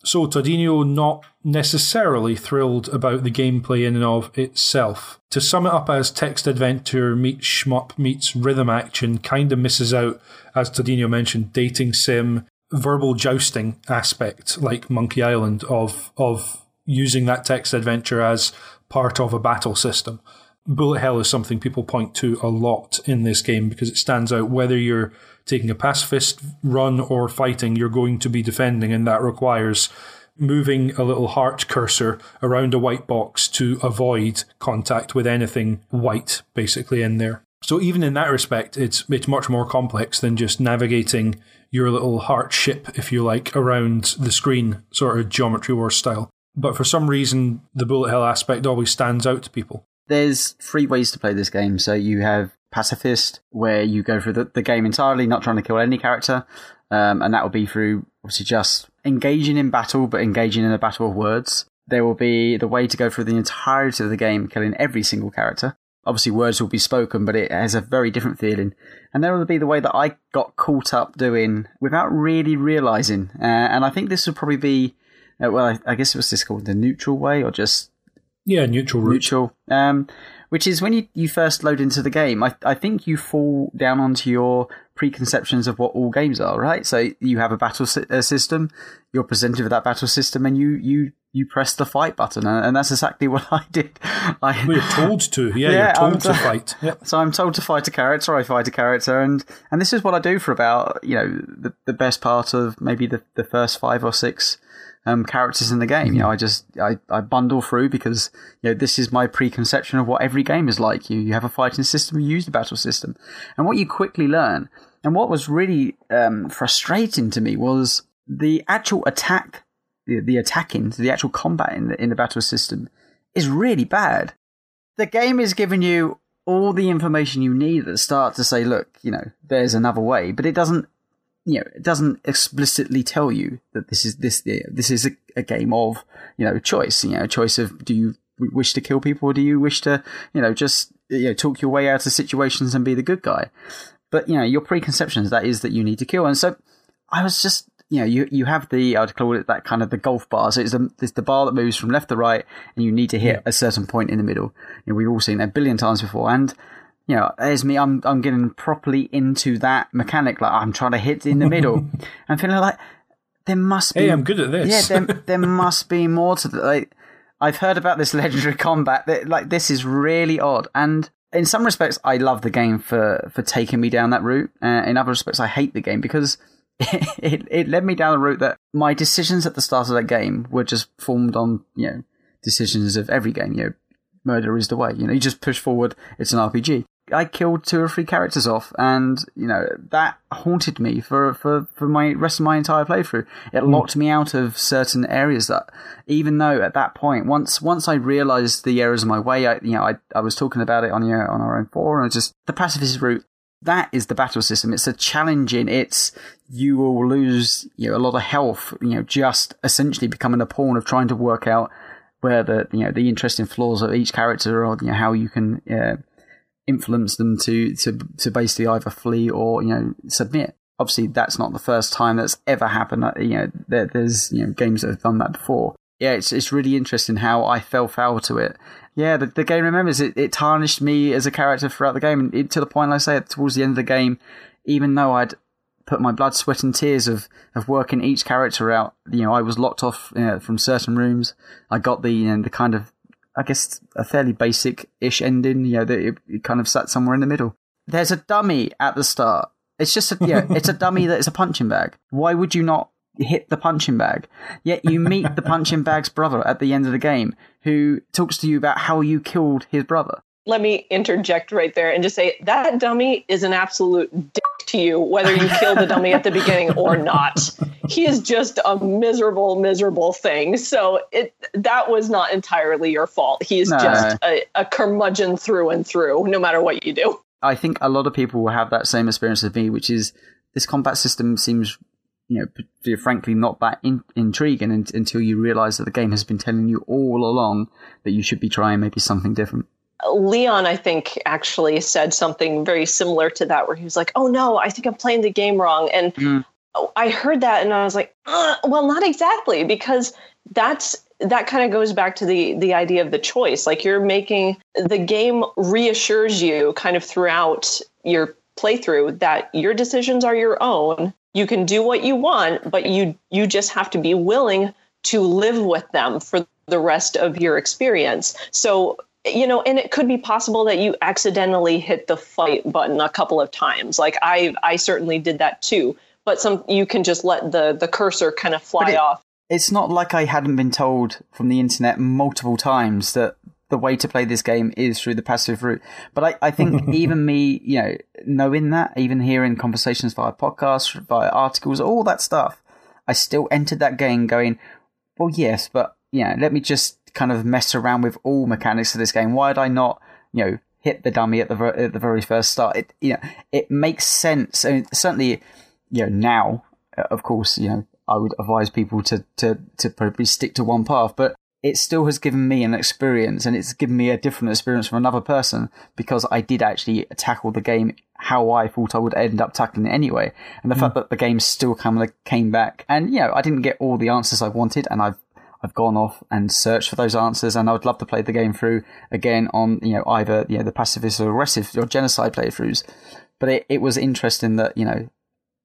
[SPEAKER 1] So Todinho not necessarily thrilled about the gameplay in and of itself. To sum it up as text adventure meets shmup meets rhythm action, kind of misses out, as Todinho mentioned, dating sim, verbal jousting aspect, like Monkey Island, of of using that text adventure as part of a battle system. Bullet Hell is something people point to a lot in this game because it stands out whether you're taking a pacifist run or fighting, you're going to be defending, and that requires moving a little heart cursor around a white box to avoid contact with anything white, basically, in there. So even in that respect, it's it's much more complex than just navigating your little heart ship, if you like, around the screen, sort of geometry war style. But for some reason, the bullet hell aspect always stands out to people.
[SPEAKER 2] There's three ways to play this game. So you have pacifist, where you go through the, the game entirely, not trying to kill any character. Um, and that will be through obviously just engaging in battle, but engaging in a battle of words. There will be the way to go through the entirety of the game, killing every single character. Obviously, words will be spoken, but it has a very different feeling. And there will be the way that I got caught up doing without really realizing. Uh, and I think this would probably be, uh, well, I, I guess it was this called the neutral way, or just
[SPEAKER 1] yeah, neutral route.
[SPEAKER 2] Neutral. Um, which is when you, you first load into the game, I, I think you fall down onto your preconceptions of what all games are, right? So you have a battle si- uh, system, you're presented with that battle system, and you, you, you press the fight button, and that's exactly what I did. I,
[SPEAKER 1] well, you're told to, yeah, yeah you're told I'm, to fight.
[SPEAKER 2] Yep. So I'm told to fight a character, I fight a character, and, and this is what I do for about, you know, the, the best part of maybe the, the first five or six um, characters in the game. You know, I just I, I bundle through because you know this is my preconception of what every game is like. You you have a fighting system, you use the battle system, and what you quickly learn, and what was really um, frustrating to me was the actual attack, the, the attacking, the actual combat in the in the battle system is really bad. The game is giving you all the information you need at the start to say, look, you know, there's another way, but it doesn't you know, it doesn't explicitly tell you that this is this this is a, a, game of you know choice. You know, choice of do you wish to kill people, or do you wish to, you know, just you know talk your way out of situations and be the good guy? But you know, your preconceptions that is that you need to kill, and so I was just you know, you, you have the, I'd call it that kind of the golf bar. So it's the, it's the bar that moves from left to right and you need to hit yeah. a certain point in the middle. You know, we've all seen that a billion times before. And, you know, as me, I'm, I'm getting properly into that mechanic. Like I'm trying to hit in the middle. I'm feeling like there must be.
[SPEAKER 1] Hey, I'm good at this.
[SPEAKER 2] Yeah, there, there must be more to the, like, I've heard about this legendary combat that like this is really odd. And in some respects, I love the game for, for taking me down that route. Uh, in other respects, I hate the game because it, it led me down a route that my decisions at the start of that game were just formed on, you know, decisions of every game. You know, murder is the way. You know, you just push forward. It's an RPG. I killed two or three characters off, and you know that haunted me for for for my rest of my entire playthrough. It mm. locked me out of certain areas that, even though at that point, once once I realised the errors of my way, I you know I I was talking about it on you know, on our own forum. Just the pacifist route that is the battle system. It's a challenging. It's you will lose you know a lot of health. You know, just essentially becoming a pawn of trying to work out where the you know the interesting flaws of each character or you know how you can uh, influence them to to to basically either flee or you know submit. Obviously, that's not the first time that's ever happened. Uh, you know, there, there's you know games that have done that before. Yeah, it's it's really interesting how I fell foul to it yeah, the, the game remembers it. It tarnished me as a character throughout the game, and it, to the point, like I say, towards the end of the game, even though I'd put my blood, sweat, and tears of of working each character out, you know, I was locked off you know, from certain rooms. I got the you know, the kind of, I guess, a fairly basic ish ending. You know, that it, it kind of sat somewhere in the middle. There's a dummy at the start. It's just a, yeah, it's a dummy that is a punching bag. Why would you not hit the punching bag. Yet you meet the punching bag's brother at the end of the game who talks to you about how you killed his brother.
[SPEAKER 3] Let me interject right there and just say that dummy is an absolute dick to you, whether you kill the dummy at the beginning or not. He is just a miserable, miserable thing. So it that was not entirely your fault. He is no. just a, a curmudgeon through and through, no matter what you do.
[SPEAKER 2] I think a lot of people will have that same experience as me, which is this combat system seems you know, frankly, not that in- intriguing until you realize that the game has been telling you all along that you should be trying maybe something different.
[SPEAKER 3] Leon, I think, actually said something very similar to that, where he was like, "Oh no, I think I'm playing the game wrong," and mm. I heard that, and I was like, uh, "Well, not exactly," because that's that kind of goes back to the the idea of the choice. Like you're making the game reassures you, kind of throughout your playthrough, that your decisions are your own you can do what you want but you you just have to be willing to live with them for the rest of your experience so you know and it could be possible that you accidentally hit the fight button a couple of times like i i certainly did that too but some you can just let the the cursor kind of fly
[SPEAKER 2] it,
[SPEAKER 3] off
[SPEAKER 2] it's not like i hadn't been told from the internet multiple times that the way to play this game is through the passive route. But I, I think even me, you know, knowing that, even hearing conversations via podcasts, via articles, all that stuff, I still entered that game going, well, yes, but, you know, let me just kind of mess around with all mechanics of this game. Why did I not, you know, hit the dummy at the, at the very first start? It, you know, it makes sense. I mean, certainly, you know, now, of course, you know, I would advise people to, to, to probably stick to one path, but it still has given me an experience and it's given me a different experience from another person because I did actually tackle the game how I thought I would end up tackling it anyway. And the mm. fact that the game still kind of came back and, you know, I didn't get all the answers I wanted and I've, I've gone off and searched for those answers and I would love to play the game through again on, you know, either, you know, the pacifist or aggressive or genocide playthroughs. But it, it was interesting that, you know,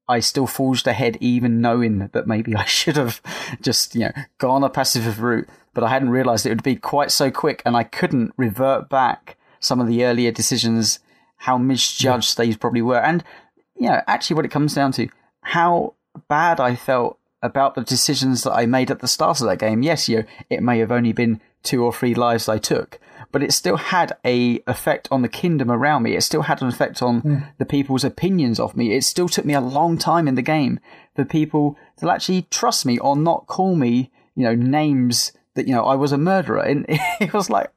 [SPEAKER 2] I still forged ahead even knowing that maybe I should have just, you know, gone a passive route but I hadn't realized it would be quite so quick and I couldn't revert back some of the earlier decisions, how misjudged yeah. they probably were. And, you know, actually what it comes down to, how bad I felt about the decisions that I made at the start of that game. Yes, you know, it may have only been two or three lives I took, but it still had a effect on the kingdom around me. It still had an effect on mm. the people's opinions of me. It still took me a long time in the game for people to actually trust me or not call me, you know, names that you know I was a murderer, and it was like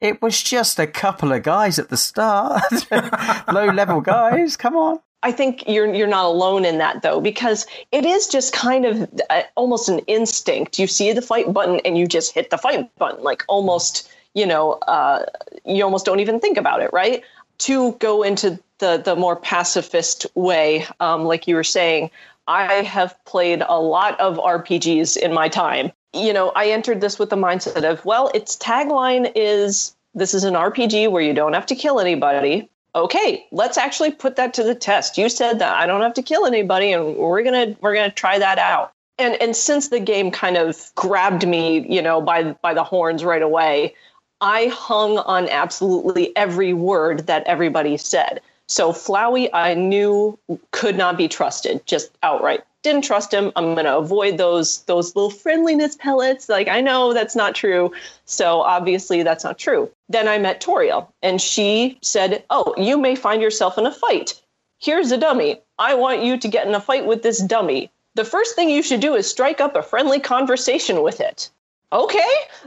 [SPEAKER 2] it was just a couple of guys at the start, low level guys. Come on.
[SPEAKER 3] I think you're you're not alone in that though because it is just kind of uh, almost an instinct. You see the fight button and you just hit the fight button like almost you know uh, you almost don't even think about it, right? To go into the the more pacifist way, um, like you were saying, I have played a lot of RPGs in my time. You know, I entered this with the mindset of well, its tagline is this is an RPG where you don't have to kill anybody okay, let's actually put that to the test. You said that I don't have to kill anybody, and we're gonna we're gonna try that out. And and since the game kind of grabbed me, you know, by by the horns right away, I hung on absolutely every word that everybody said. So Flowey, I knew could not be trusted, just outright didn't trust him. I'm to avoid those those little friendliness pellets. Like I know that's not true. So obviously that's not true. Then I met Toriel and she said, "Oh, you may find yourself in a fight. Here's a dummy. I want you to get in a fight with this dummy. The first thing you should do is strike up a friendly conversation with it." Okay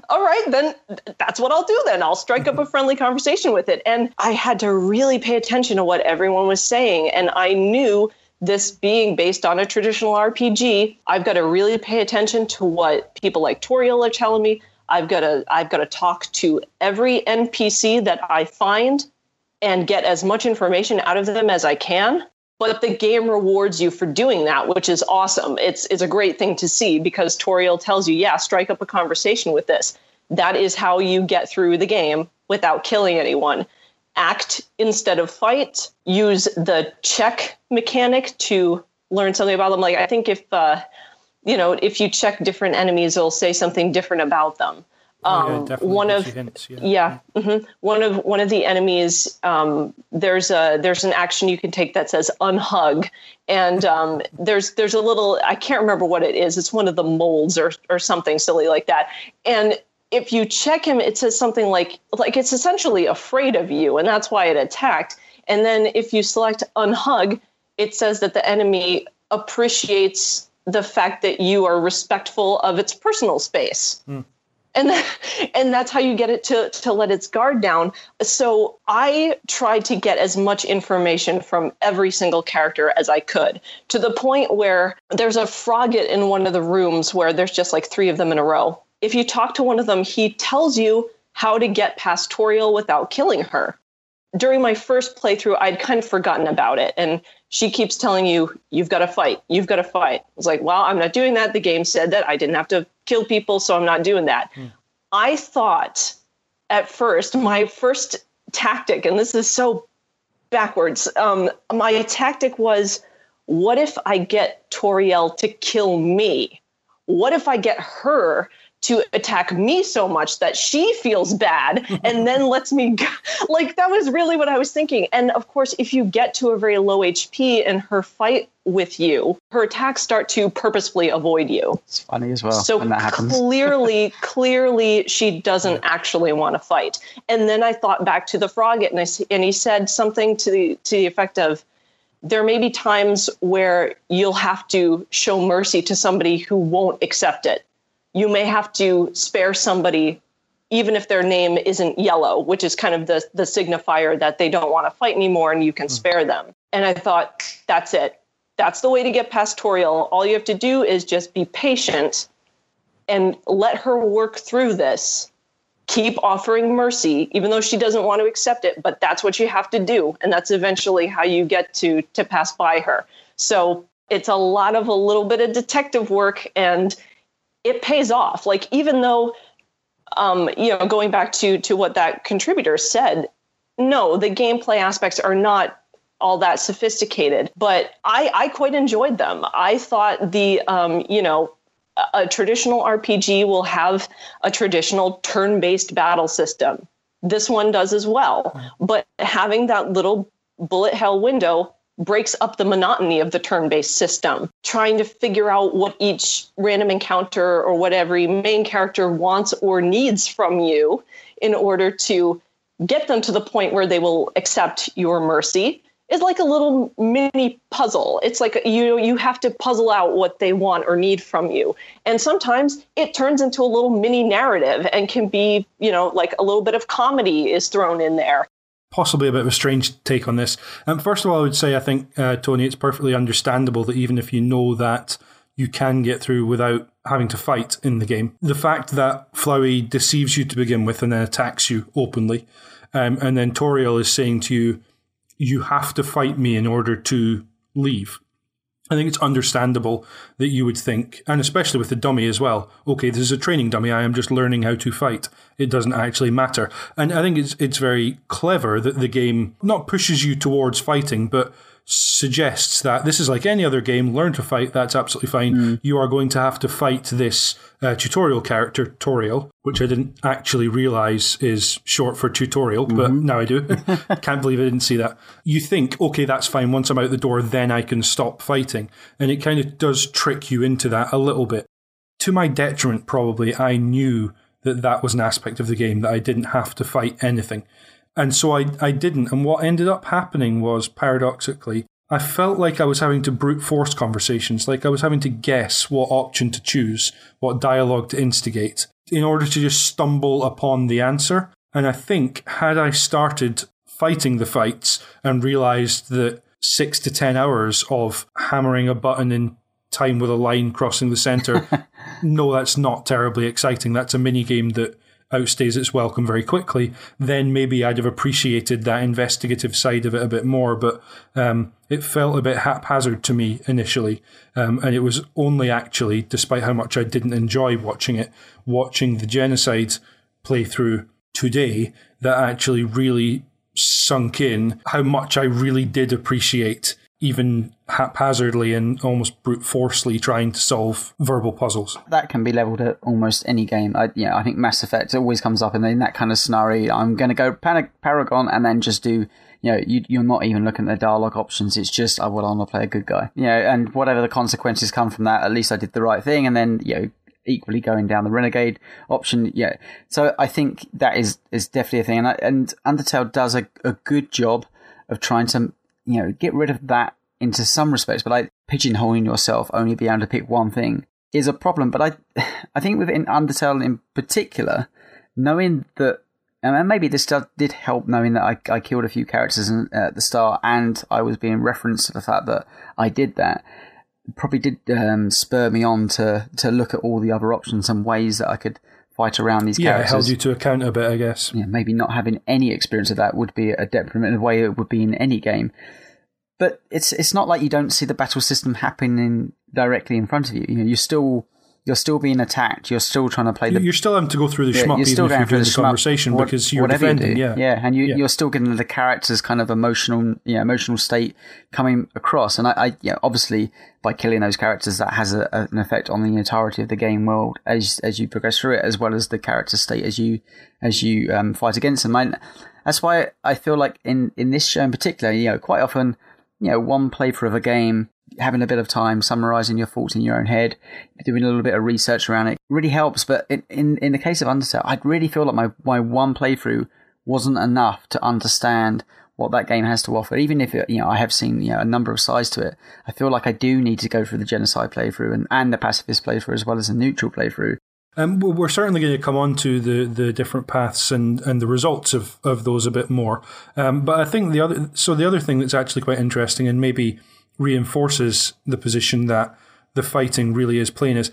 [SPEAKER 3] all right then that's what i'll do then i'll strike up a friendly conversation with it and i had to really pay attention to what everyone was saying and i knew this being based on a traditional RPG, I've got to really pay attention to what people like Toriel are telling me. I've got to I've got to talk to every NPC that I find and get as much information out of them as I can. But the game rewards you for doing that, which is awesome. It's it's a great thing to see because Toriel tells you, yeah, strike up a conversation with this. That is how you get through the game without killing anyone act instead of fight, use the check mechanic to learn something about them. Like I think if uh, you know if you check different enemies, it'll say something different about them.
[SPEAKER 1] Um, oh, yeah, um,
[SPEAKER 3] one of
[SPEAKER 1] hints, yeah,
[SPEAKER 3] yeah mm-hmm. one of one of the enemies. Um, there's a there's an action you can take that says unhug, and um, there's there's a little I can't remember what it is. It's one of the molds or or something silly like that, and if you check him, it says something like like it's essentially afraid of you, and that's why it attacked. And then if you select unhug, it says that the enemy appreciates the fact that you are respectful of its personal space. Mm. And and that's how you get it to to let its guard down. So I tried to get as much information from every single character as I could to the point where there's a Froggit in one of the rooms where there's just like three of them in a row if you talk to one of them, he tells you how to get past Toriel without killing her. During my first playthrough, I'd kind of forgotten about it. And she keeps telling you, you've got to fight, you've got to fight. It's like, well, I'm not doing that. The game said that I didn't have to kill people, so I'm not doing that. Hmm. I thought at first, my first tactic, and this is so backwards, um, my tactic was what if I get Toriel to kill me? What if I get her to attack me so much that she feels bad and then lets me go. like that was really what I was thinking. And of course, if you get to a very low HP in her fight with you, her attacks start to purposefully avoid you.
[SPEAKER 2] It's funny as well.
[SPEAKER 3] So clearly, clearly, she doesn't actually want to fight. And then I thought back to the frog, and I and he said something to the to the effect of, "There may be times where you'll have to show mercy to somebody who won't accept it." You may have to spare somebody even if their name isn't yellow, which is kind of the, the signifier that they don't want to fight anymore and you can mm. spare them. And I thought, that's it. That's the way to get past Toriel. All you have to do is just be patient and let her work through this. Keep offering mercy, even though she doesn't want to accept it, but that's what you have to do. And that's eventually how you get to to pass by her. So it's a lot of a little bit of detective work and it pays off. Like even though, um, you know, going back to to what that contributor said, no, the gameplay aspects are not all that sophisticated, but I I quite enjoyed them. I thought the um, you know a traditional RPG will have a traditional turn-based battle system. This one does as well, but having that little bullet hell window breaks up the monotony of the turn based system, trying to figure out what each random encounter or what every main character wants or needs from you in order to get them to the point where they will accept your mercy is like a little mini puzzle. It's like you you have to puzzle out what they want or need from you. And sometimes it turns into a little mini narrative and can be, you know, like a little bit of comedy is thrown in there
[SPEAKER 1] possibly a bit of a strange take on this. Um, first of all, I would say I think, uh, Tony, it's perfectly understandable that even if you know that you can get through without having to fight in the game, the fact that Flowey deceives you to begin with and then attacks you openly, um, and then Toriel is saying to you, you have to fight me in order to leave. I think it's understandable that you would think, and especially with the dummy as well. Okay, this is a training dummy. I am just learning how to fight. It doesn't actually matter. And I think it's it's very clever that the game not pushes you towards fighting, but suggests that this is like any other game. Learn to fight. That's absolutely fine. Mm. You are going to have to fight this uh, tutorial character, Toriel, which I didn't actually realize is short for tutorial, mm-hmm. but now I do. Can't believe I didn't see that. You think, okay, that's fine. Once I'm out the door, then I can stop fighting. And it kind of does trick you into that a little bit. To my detriment, probably, I knew that that was an aspect of the game that I didn't have to fight anything. And so I, I didn't. And what ended up happening was, paradoxically, I felt like I was having to brute force conversations, like I was having to guess what option to choose, what dialogue to instigate, in order to just stumble upon the answer. And I think, had I started fighting the fights and realized that six to 10 hours of hammering a button in time with a line crossing the center, no, that's not terribly exciting. That's a mini game that outstays its welcome very quickly, then maybe I'd have appreciated that investigative side of it a bit more. But um, it felt a bit haphazard to me initially. Um, and it was only actually, despite how much I didn't enjoy watching it, watching the genocide playthrough today that actually really sunk in how much I really did appreciate even haphazardly and almost brute forcefully trying to solve verbal puzzles.
[SPEAKER 2] That can be leveled at almost any game. I, yeah, I think Mass Effect always comes up, and in that kind of scenario, I'm going to go Paragon and then just do. You know, you, are not even looking at the dialogue options. It's just, I will want to play a good guy. You know, and whatever the consequences come from that, at least I did the right thing. And then, you know, equally going down the renegade option. Yeah. So I think that is, is definitely a thing. And, and Undertale does a, a good job of trying to you know, get rid of that into some respects, but like pigeonholing yourself, only being able to pick one thing is a problem. But I, I think within Undertale in particular, knowing that, and maybe this stuff did help knowing that I, I killed a few characters at the start and I was being referenced to the fact that I did that, probably did um, spur me on to, to look at all the other options and ways that I could fight around these
[SPEAKER 1] yeah,
[SPEAKER 2] characters.
[SPEAKER 1] Yeah, held you to account a bit, I guess.
[SPEAKER 2] Yeah, maybe not having any experience of that would be a detriment in the way it would be in any game. But it's it's not like you don't see the battle system happening directly in front of you. You know, you're still you're still being attacked. You're still trying to play the.
[SPEAKER 1] You're still having to go through the yeah, shmup you're still even if you're doing the, the conversation what, because you're defending.
[SPEAKER 2] You
[SPEAKER 1] yeah,
[SPEAKER 2] yeah, and you, yeah. you're still getting the character's kind of emotional, yeah, emotional state coming across. And I, I yeah, obviously by killing those characters, that has a, an effect on the entirety of the game world as as you progress through it, as well as the character state as you as you um, fight against them. I, that's why I feel like in in this show in particular, you know, quite often you know, one playthrough of a game, having a bit of time, summarizing your thoughts in your own head, doing a little bit of research around it really helps. But in, in, in the case of Undertale, I really feel like my, my one playthrough wasn't enough to understand what that game has to offer. Even if it, you know I have seen you know a number of sides to it, I feel like I do need to go through the genocide playthrough and, and the pacifist playthrough as well as the neutral playthrough
[SPEAKER 1] um, we're certainly going to come on to the, the different paths and, and the results of, of those a bit more. Um, but I think the other so the other thing that's actually quite interesting and maybe reinforces the position that the fighting really is playing is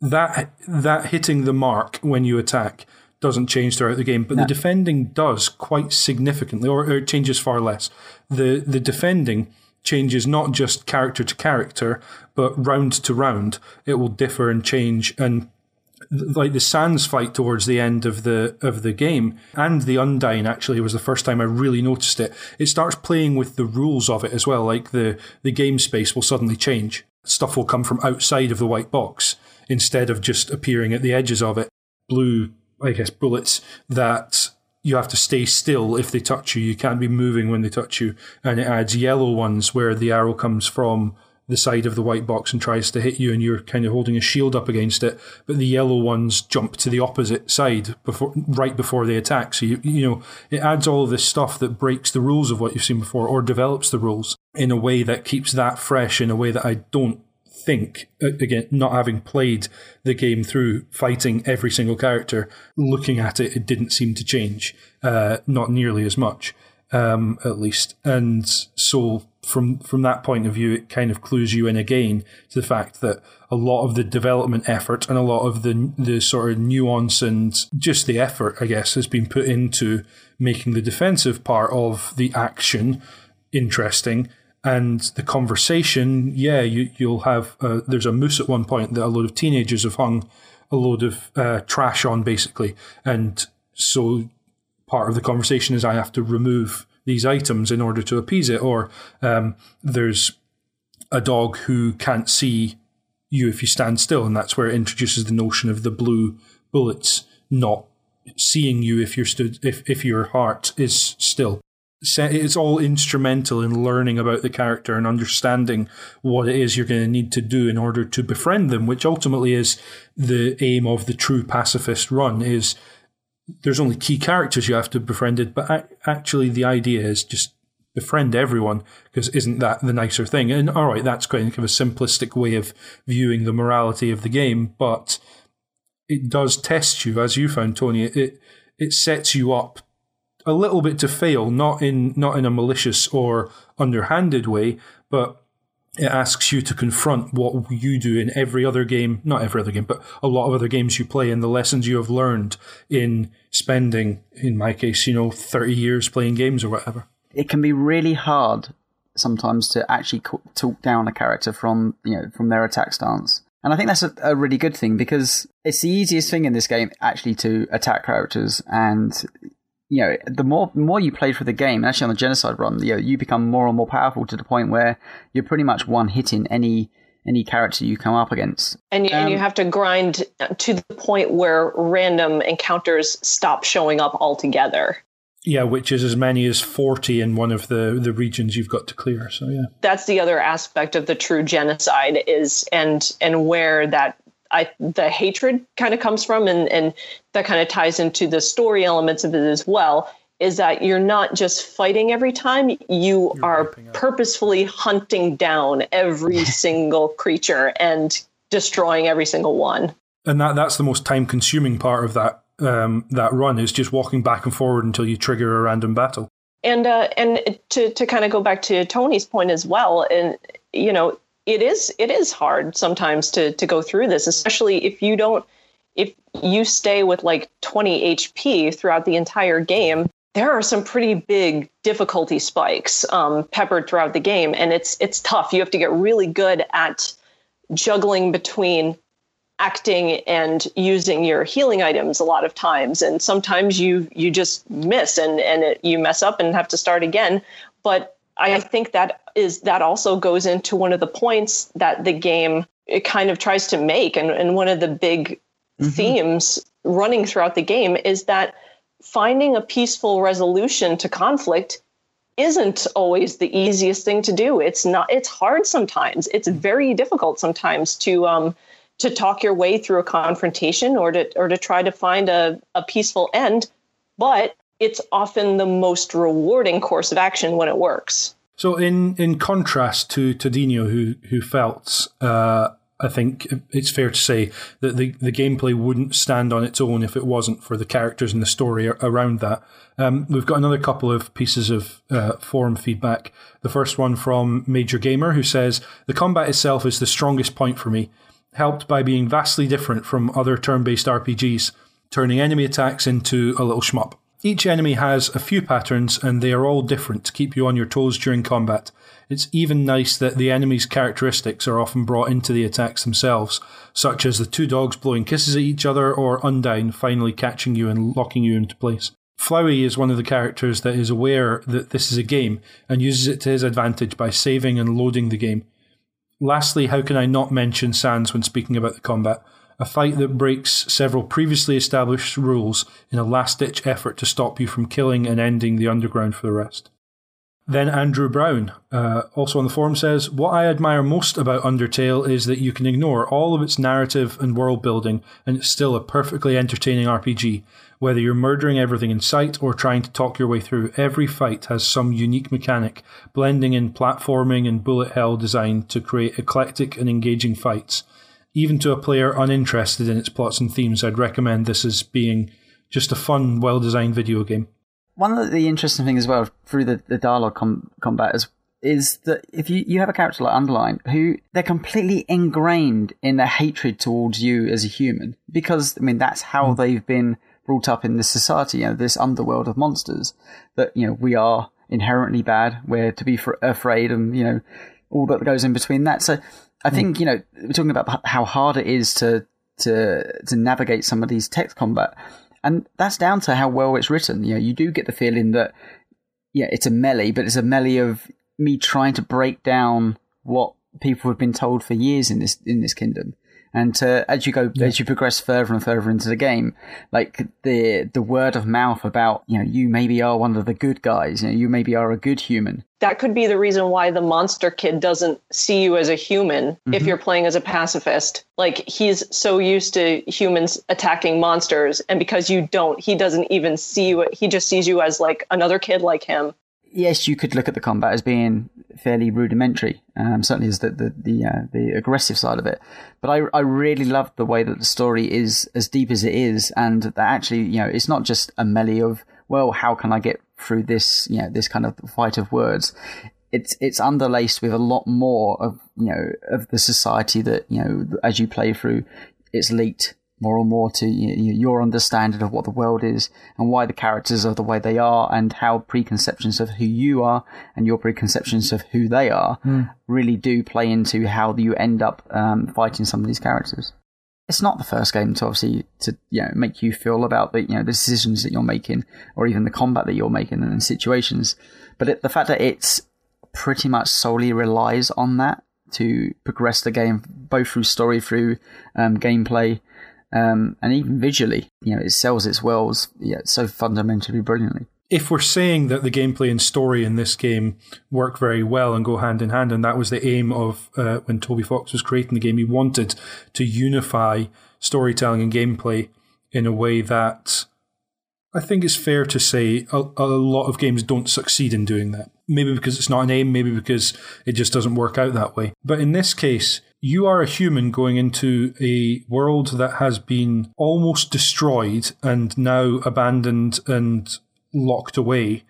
[SPEAKER 1] that that hitting the mark when you attack doesn't change throughout the game, but no. the defending does quite significantly, or, or it changes far less. The the defending changes not just character to character, but round to round. It will differ and change and like the Sans fight towards the end of the of the game and the Undyne actually was the first time I really noticed it. It starts playing with the rules of it as well. Like the the game space will suddenly change. Stuff will come from outside of the white box instead of just appearing at the edges of it. Blue, I guess, bullets that you have to stay still if they touch you. You can't be moving when they touch you. And it adds yellow ones where the arrow comes from the side of the white box and tries to hit you, and you're kind of holding a shield up against it. But the yellow ones jump to the opposite side before, right before they attack. So you, you know, it adds all this stuff that breaks the rules of what you've seen before, or develops the rules in a way that keeps that fresh, in a way that I don't think, again, not having played the game through, fighting every single character, looking at it, it didn't seem to change, uh, not nearly as much, um, at least. And so, from from that point of view, it kind of clues you in again to the fact that a lot of the development effort and a lot of the the sort of nuance and just the effort, I guess, has been put into making the defensive part of the action interesting and the conversation, yeah, you, you'll have. Uh, there's a moose at one point that a load of teenagers have hung a load of uh, trash on, basically, and so part of the conversation is I have to remove these items in order to appease it, or um, there's a dog who can't see you if you stand still, and that's where it introduces the notion of the blue bullets not seeing you if you're stood if if your heart is still it's all instrumental in learning about the character and understanding what it is you're going to need to do in order to befriend them, which ultimately is the aim of the true pacifist run. Is there's only key characters you have to befriend, but actually the idea is just befriend everyone because isn't that the nicer thing? And all right, that's kind of a simplistic way of viewing the morality of the game, but it does test you, as you found, Tony. It it sets you up a little bit to fail, not in not in a malicious or underhanded way, but it asks you to confront what you do in every other game, not every other game, but a lot of other games you play and the lessons you have learned in spending, in my case, you know, 30 years playing games or whatever.
[SPEAKER 2] It can be really hard sometimes to actually talk down a character from, you know, from their attack stance. And I think that's a, a, really good thing because it's the easiest thing in this game actually to attack characters and you know, the more more you play through the game, actually on the genocide run, you know, you become more and more powerful to the point where you're pretty much one hitting any any character you come up against.
[SPEAKER 3] And you, um, and you um, have to grind to the point where random encounters stop showing up altogether.
[SPEAKER 1] Yeah, which is as many as 40 in one of the, the regions you've got to clear. So yeah.
[SPEAKER 3] That's the other aspect of the true genocide is and and where that I the hatred kind of comes from, and and that kind of ties into the story elements of it as well. Is that you're not just fighting every time; you you're are purposefully hunting down every single creature and destroying every single one.
[SPEAKER 1] And that that's the most time consuming part of that um, that run is just walking back and forward until you trigger a random battle.
[SPEAKER 3] And uh, and to to kind of go back to Tony's point as well, and you know it is it is hard sometimes to to go through this, especially if you don't if you stay with like 20 HP throughout the entire game. There are some pretty big difficulty spikes um, peppered throughout the game, and it's it's tough. You have to get really good at juggling between acting and using your healing items a lot of times and sometimes you you just miss and and it, you mess up and have to start again but I think that is that also goes into one of the points that the game it kind of tries to make, and, and one of the big mm-hmm. themes running throughout the game is that finding a peaceful resolution to conflict isn't always the easiest thing to do. It's not. It's hard sometimes. It's very difficult sometimes to um, to talk your way through a confrontation or to or to try to find a, a peaceful end. But it's often the most rewarding course of action when it works.
[SPEAKER 1] So, in, in contrast to Tadinho, who who felt, uh, I think it's fair to say that the, the gameplay wouldn't stand on its own if it wasn't for the characters and the story around that. Um, we've got another couple of pieces of uh, forum feedback. The first one from Major Gamer, who says the combat itself is the strongest point for me, helped by being vastly different from other turn based RPGs, turning enemy attacks into a little shmup. Each enemy has a few patterns, and they are all different to keep you on your toes during combat. It's even nice that the enemy's characteristics are often brought into the attacks themselves, such as the two dogs blowing kisses at each other, or Undyne finally catching you and locking you into place. Flowey is one of the characters that is aware that this is a game and uses it to his advantage by saving and loading the game. Lastly, how can I not mention Sans when speaking about the combat? A fight that breaks several previously established rules in a last ditch effort to stop you from killing and ending the underground for the rest. Then Andrew Brown, uh, also on the forum, says What I admire most about Undertale is that you can ignore all of its narrative and world building, and it's still a perfectly entertaining RPG. Whether you're murdering everything in sight or trying to talk your way through, every fight has some unique mechanic, blending in platforming and bullet hell design to create eclectic and engaging fights. Even to a player uninterested in its plots and themes, I'd recommend this as being just a fun, well designed video game.
[SPEAKER 2] One of the interesting things as well through the, the dialogue com- combat is is that if you, you have a character like Undyne who they're completely ingrained in their hatred towards you as a human because I mean that's how mm. they've been brought up in this society, you know, this underworld of monsters, that, you know, we are inherently bad, we're to be fr- afraid and, you know, all that goes in between that. So I hmm. think, you know, we're talking about how hard it is to, to, to navigate some of these text combat. And that's down to how well it's written. You know, you do get the feeling that, yeah, it's a melee, but it's a melee of me trying to break down what people have been told for years in this, in this kingdom. And to, as you go, yeah. as you progress further and further into the game, like the the word of mouth about you know you maybe are one of the good guys, you know you maybe are a good human.
[SPEAKER 3] That could be the reason why the monster kid doesn't see you as a human mm-hmm. if you're playing as a pacifist. Like he's so used to humans attacking monsters, and because you don't, he doesn't even see you. He just sees you as like another kid like him
[SPEAKER 2] yes, you could look at the combat as being fairly rudimentary. Um, certainly, as the the the, uh, the, aggressive side of it. But I I really love the way that the story is as deep as it is, and that actually you know it's not just a melee of well, how can I get through this you know this kind of fight of words. It's it's underlaced with a lot more of you know of the society that you know as you play through, it's leaked more and more to you know, your understanding of what the world is and why the characters are the way they are and how preconceptions of who you are and your preconceptions of who they are mm. really do play into how you end up um, fighting some of these characters. It's not the first game to obviously to you know make you feel about the you know the decisions that you're making or even the combat that you're making and situations, but it, the fact that it's pretty much solely relies on that to progress the game both through story through um, gameplay um, and even visually, you know, it sells its worlds yeah, so fundamentally brilliantly.
[SPEAKER 1] If we're saying that the gameplay and story in this game work very well and go hand in hand, and that was the aim of uh, when Toby Fox was creating the game, he wanted to unify storytelling and gameplay in a way that I think it's fair to say a, a, lot of games don't succeed in doing that. Maybe because it's not an aim, maybe because it just doesn't work out that way. But in this case, you are a human going into a world that has been almost destroyed and now abandoned and locked away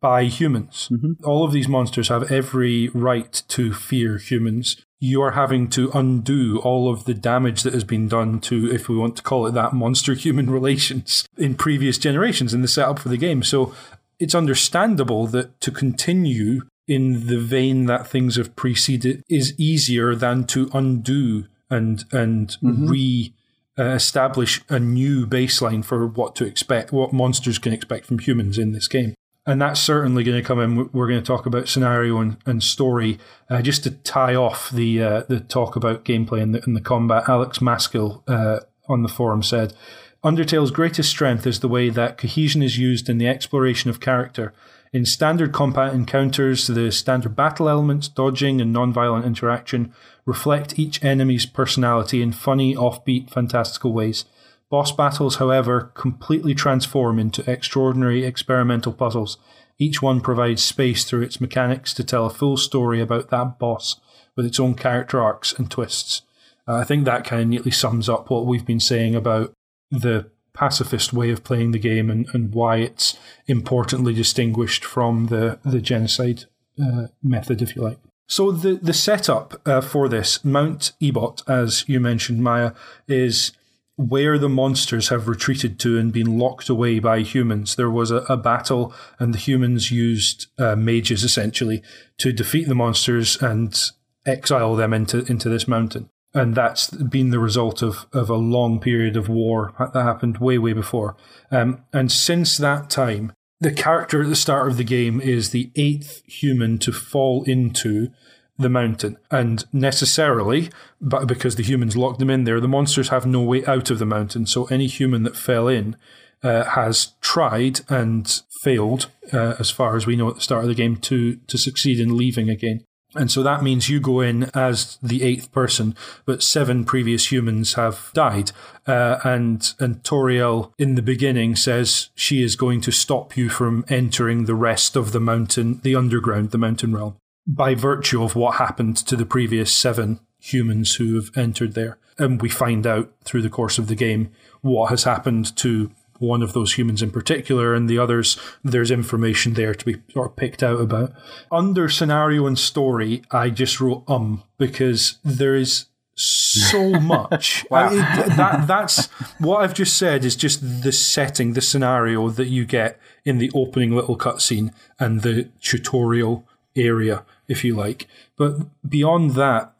[SPEAKER 1] by humans. Mm-hmm. All of these monsters have every right to fear humans. You are having to undo all of the damage that has been done to, if we want to call it that, monster human relations in previous generations in the setup for the game. So it's understandable that to continue in the vein that things have preceded is easier than to undo and and mm-hmm. re uh, establish a new baseline for what to expect, what monsters can expect from humans in this game. And that's certainly going to come in. We're going to talk about scenario and, and story. Uh, just to tie off the uh, the talk about gameplay and the, and the combat, Alex Maskill uh, on the forum said, Undertale's greatest strength is the way that cohesion is used in the exploration of character in standard combat encounters, the standard battle elements, dodging, and non-violent interaction reflect each enemy's personality in funny, offbeat, fantastical ways. Boss battles, however, completely transform into extraordinary experimental puzzles. Each one provides space through its mechanics to tell a full story about that boss with its own character arcs and twists. Uh, I think that kind of neatly sums up what we've been saying about the pacifist way of playing the game and, and why it's importantly distinguished from the, the genocide uh, method, if you like. So the, the setup uh, for this, Mount Ebott, as you mentioned, Maya, is where the monsters have retreated to and been locked away by humans. There was a, a battle, and the humans used uh, mages essentially to defeat the monsters and exile them into into this mountain and that's been the result of, of a long period of war that happened way, way before. Um, and since that time, the character at the start of the game is the eighth human to fall into the mountain. And necessarily, but because the humans locked them in there, the monsters have no way out of the mountain. So any human that fell in uh, has tried and failed, uh, as far as we know at the start of the game, to to succeed in leaving again. And so that means you go in as the eighth person, but seven previous humans have died. Uh, and and Toriel in the beginning says she is going to stop you from entering the rest of the mountain, the underground, the mountain realm, by virtue of what happened to the previous seven humans who have entered there. And we find out through the course of the game what has happened to one of those humans in particular, and the others, there's information there to be sort of picked out about. Under scenario and story, I just wrote um because there is so much. wow. I, that, that's what I've just said is just the setting, the scenario that you get in the opening little cutscene and the tutorial area, if you like. But beyond that,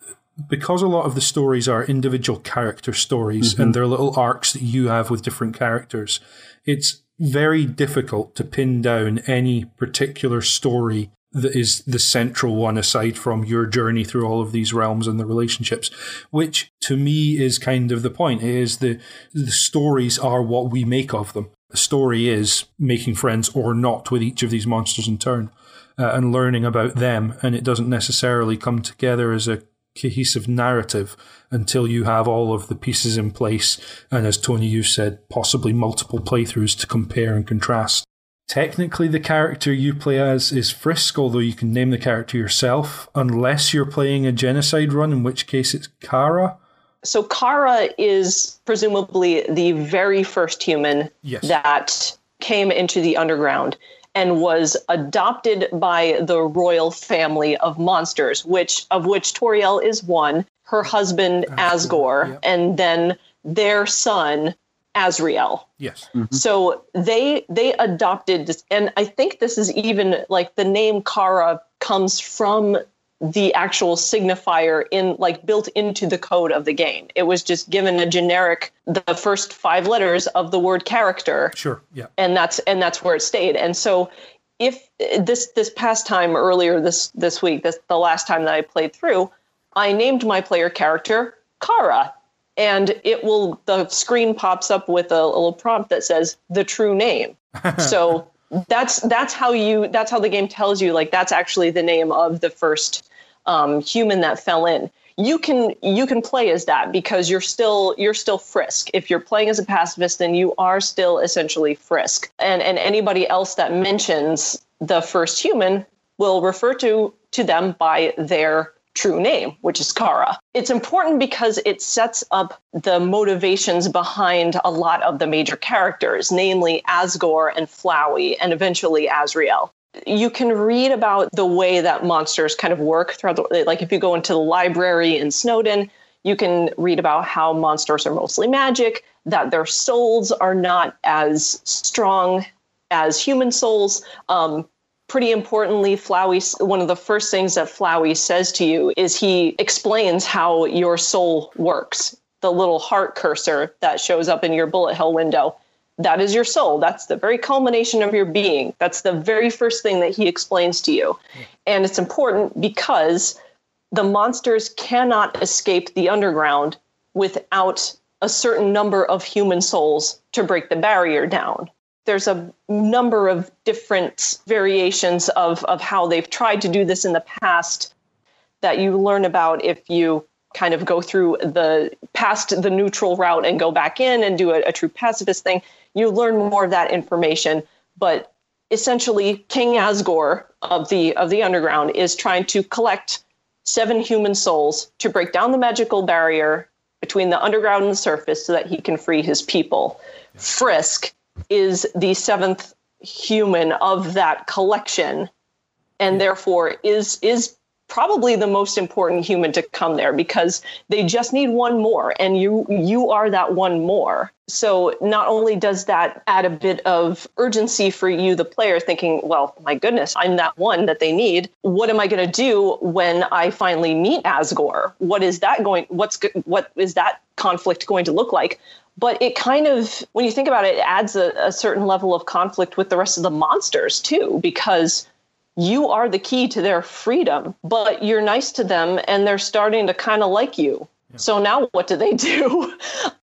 [SPEAKER 1] because a lot of the stories are individual character stories mm-hmm. and they're little arcs that you have with different characters, it's very difficult to pin down any particular story that is the central one aside from your journey through all of these realms and the relationships which to me is kind of the point it is the the stories are what we make of them the story is making friends or not with each of these monsters in turn uh, and learning about them and it doesn't necessarily come together as a cohesive narrative until you have all of the pieces in place, and as Tony, you said, possibly multiple playthroughs to compare and contrast. Technically, the character you play as is Frisk, although you can name the character yourself, unless you're playing a genocide run, in which case it's Chara.
[SPEAKER 3] So, Chara is presumably the very first human yes. that came into the underground and was adopted by the royal family of monsters, which of which Toriel is one, her husband Asgore, yeah. and then their son Asriel.
[SPEAKER 1] Yes.
[SPEAKER 3] Mm-hmm. So they they adopted this, and I think this is even like the name Chara comes from the actual signifier in like built into the code of the game. It was just given a generic the first five letters of the word character.
[SPEAKER 1] Sure. Yeah.
[SPEAKER 3] And that's and that's where it stayed. And so if this this past time earlier this this week, this the last time that I played through, I named my player character Chara. And it will the screen pops up with a, a little prompt that says the true name. so that's that's how you that's how the game tells you like that's actually the name of the first um, human that fell in you can you can play as that because you're still you're still frisk if you're playing as a pacifist then you are still essentially frisk and and anybody else that mentions the first human will refer to to them by their true name, which is Chara. It's important because it sets up the motivations behind a lot of the major characters, namely Asgore and Flowey, and eventually Asriel. You can read about the way that monsters kind of work throughout the like if you go into the library in Snowdin, you can read about how monsters are mostly magic, that their souls are not as strong as human souls. Um, pretty importantly, Flowey, one of the first things that Flowey says to you is he explains how your soul works. The little heart cursor that shows up in your bullet hell window. That is your soul. That's the very culmination of your being. That's the very first thing that he explains to you. And it's important because the monsters cannot escape the underground without a certain number of human souls to break the barrier down there's a number of different variations of, of how they've tried to do this in the past that you learn about if you kind of go through the past the neutral route and go back in and do a, a true pacifist thing you learn more of that information. But essentially king asgore of the of the underground is trying to collect seven human souls to break down the magical barrier between the underground and the surface so that he can free his people. Frisk is the seventh human of that collection and therefore is is probably the most important human to come there because they just need one more and you you are that one more. So not only does that add a bit of urgency for you the player thinking well my goodness i'm that one that they need. What am i going to do when i finally meet asgore? What is that going what's what is that conflict going to look like? But it kind of when you think about it, it adds a, a, certain level of conflict with the rest of the monsters too because you are the key to their freedom but you're nice to them and they're starting to kind of like you yeah. so now what do they do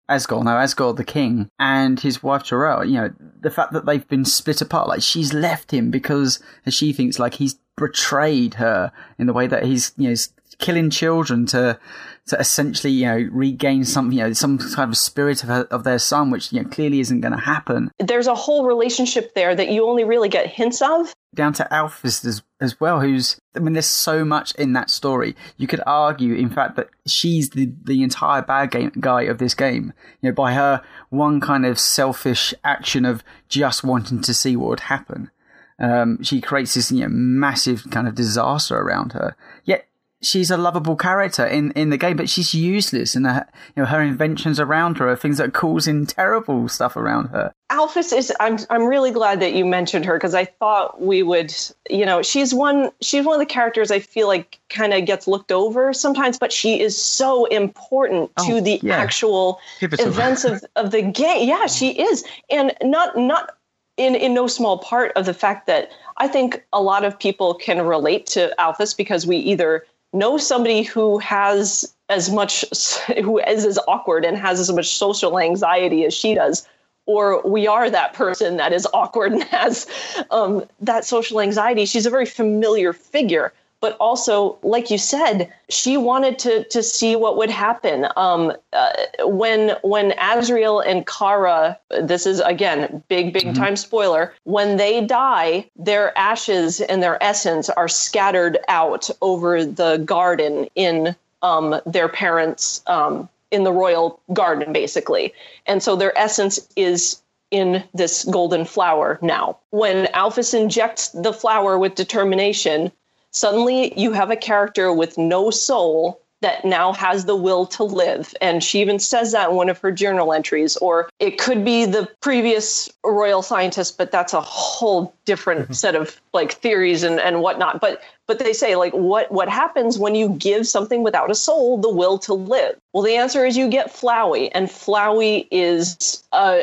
[SPEAKER 2] Asgore, no, Asgore the king, and his wife Toriel, you know, the fact that they've been split apart, like she's left him because, she thinks, like he's betrayed her in the way that he's you know killing children to to essentially you know regain some you know some kind of spirit of, her, of their son, which you know clearly isn't going to happen.
[SPEAKER 3] There's a whole relationship there that you only really get hints of.
[SPEAKER 2] Down to Alphys as, as well, who's I mean, there's so much in that story. You could argue, in fact, that she's the the entire bad game, guy of this game. You know, by her one kind of selfish action of just wanting to see what would happen. Um, she creates this you know, massive kind of disaster around her. Yet she's a lovable character in, in the game, but she's useless, and her, you know her inventions around her are things that are causing terrible stuff around her.
[SPEAKER 3] Alphys is. I'm I'm really glad that you mentioned her because I thought we would. You know, she's one. She's one of the characters I feel like kind of gets looked over sometimes, but she is so important oh, to the yeah. actual events of, of the game. Yeah, she is, and not not in in no small part of the fact that I think a lot of people can relate to Alphys because we either know somebody who has as much who is as awkward and has as much social anxiety as she does or we are that person that is awkward and has um, that social anxiety she's a very familiar figure but also, like you said, she wanted to to see what would happen. Um, uh, when when Asriel and Chara, this is again big big mm-hmm. time spoiler. When they die, their ashes and their essence are scattered out over the garden in um, their parents' um, in the royal garden, basically, and so their essence is in this golden flower now. When Alphys injects the flower with determination, suddenly you have a character with no soul that now has the will to live. And she even says that in one of her journal entries. Or it could be the previous royal scientist, but that's a whole different mm-hmm. set of like theories and, and whatnot. But but they say like what what happens when you give something without a soul the will to live? Well, the answer is you get Flowey, and Flowey is uh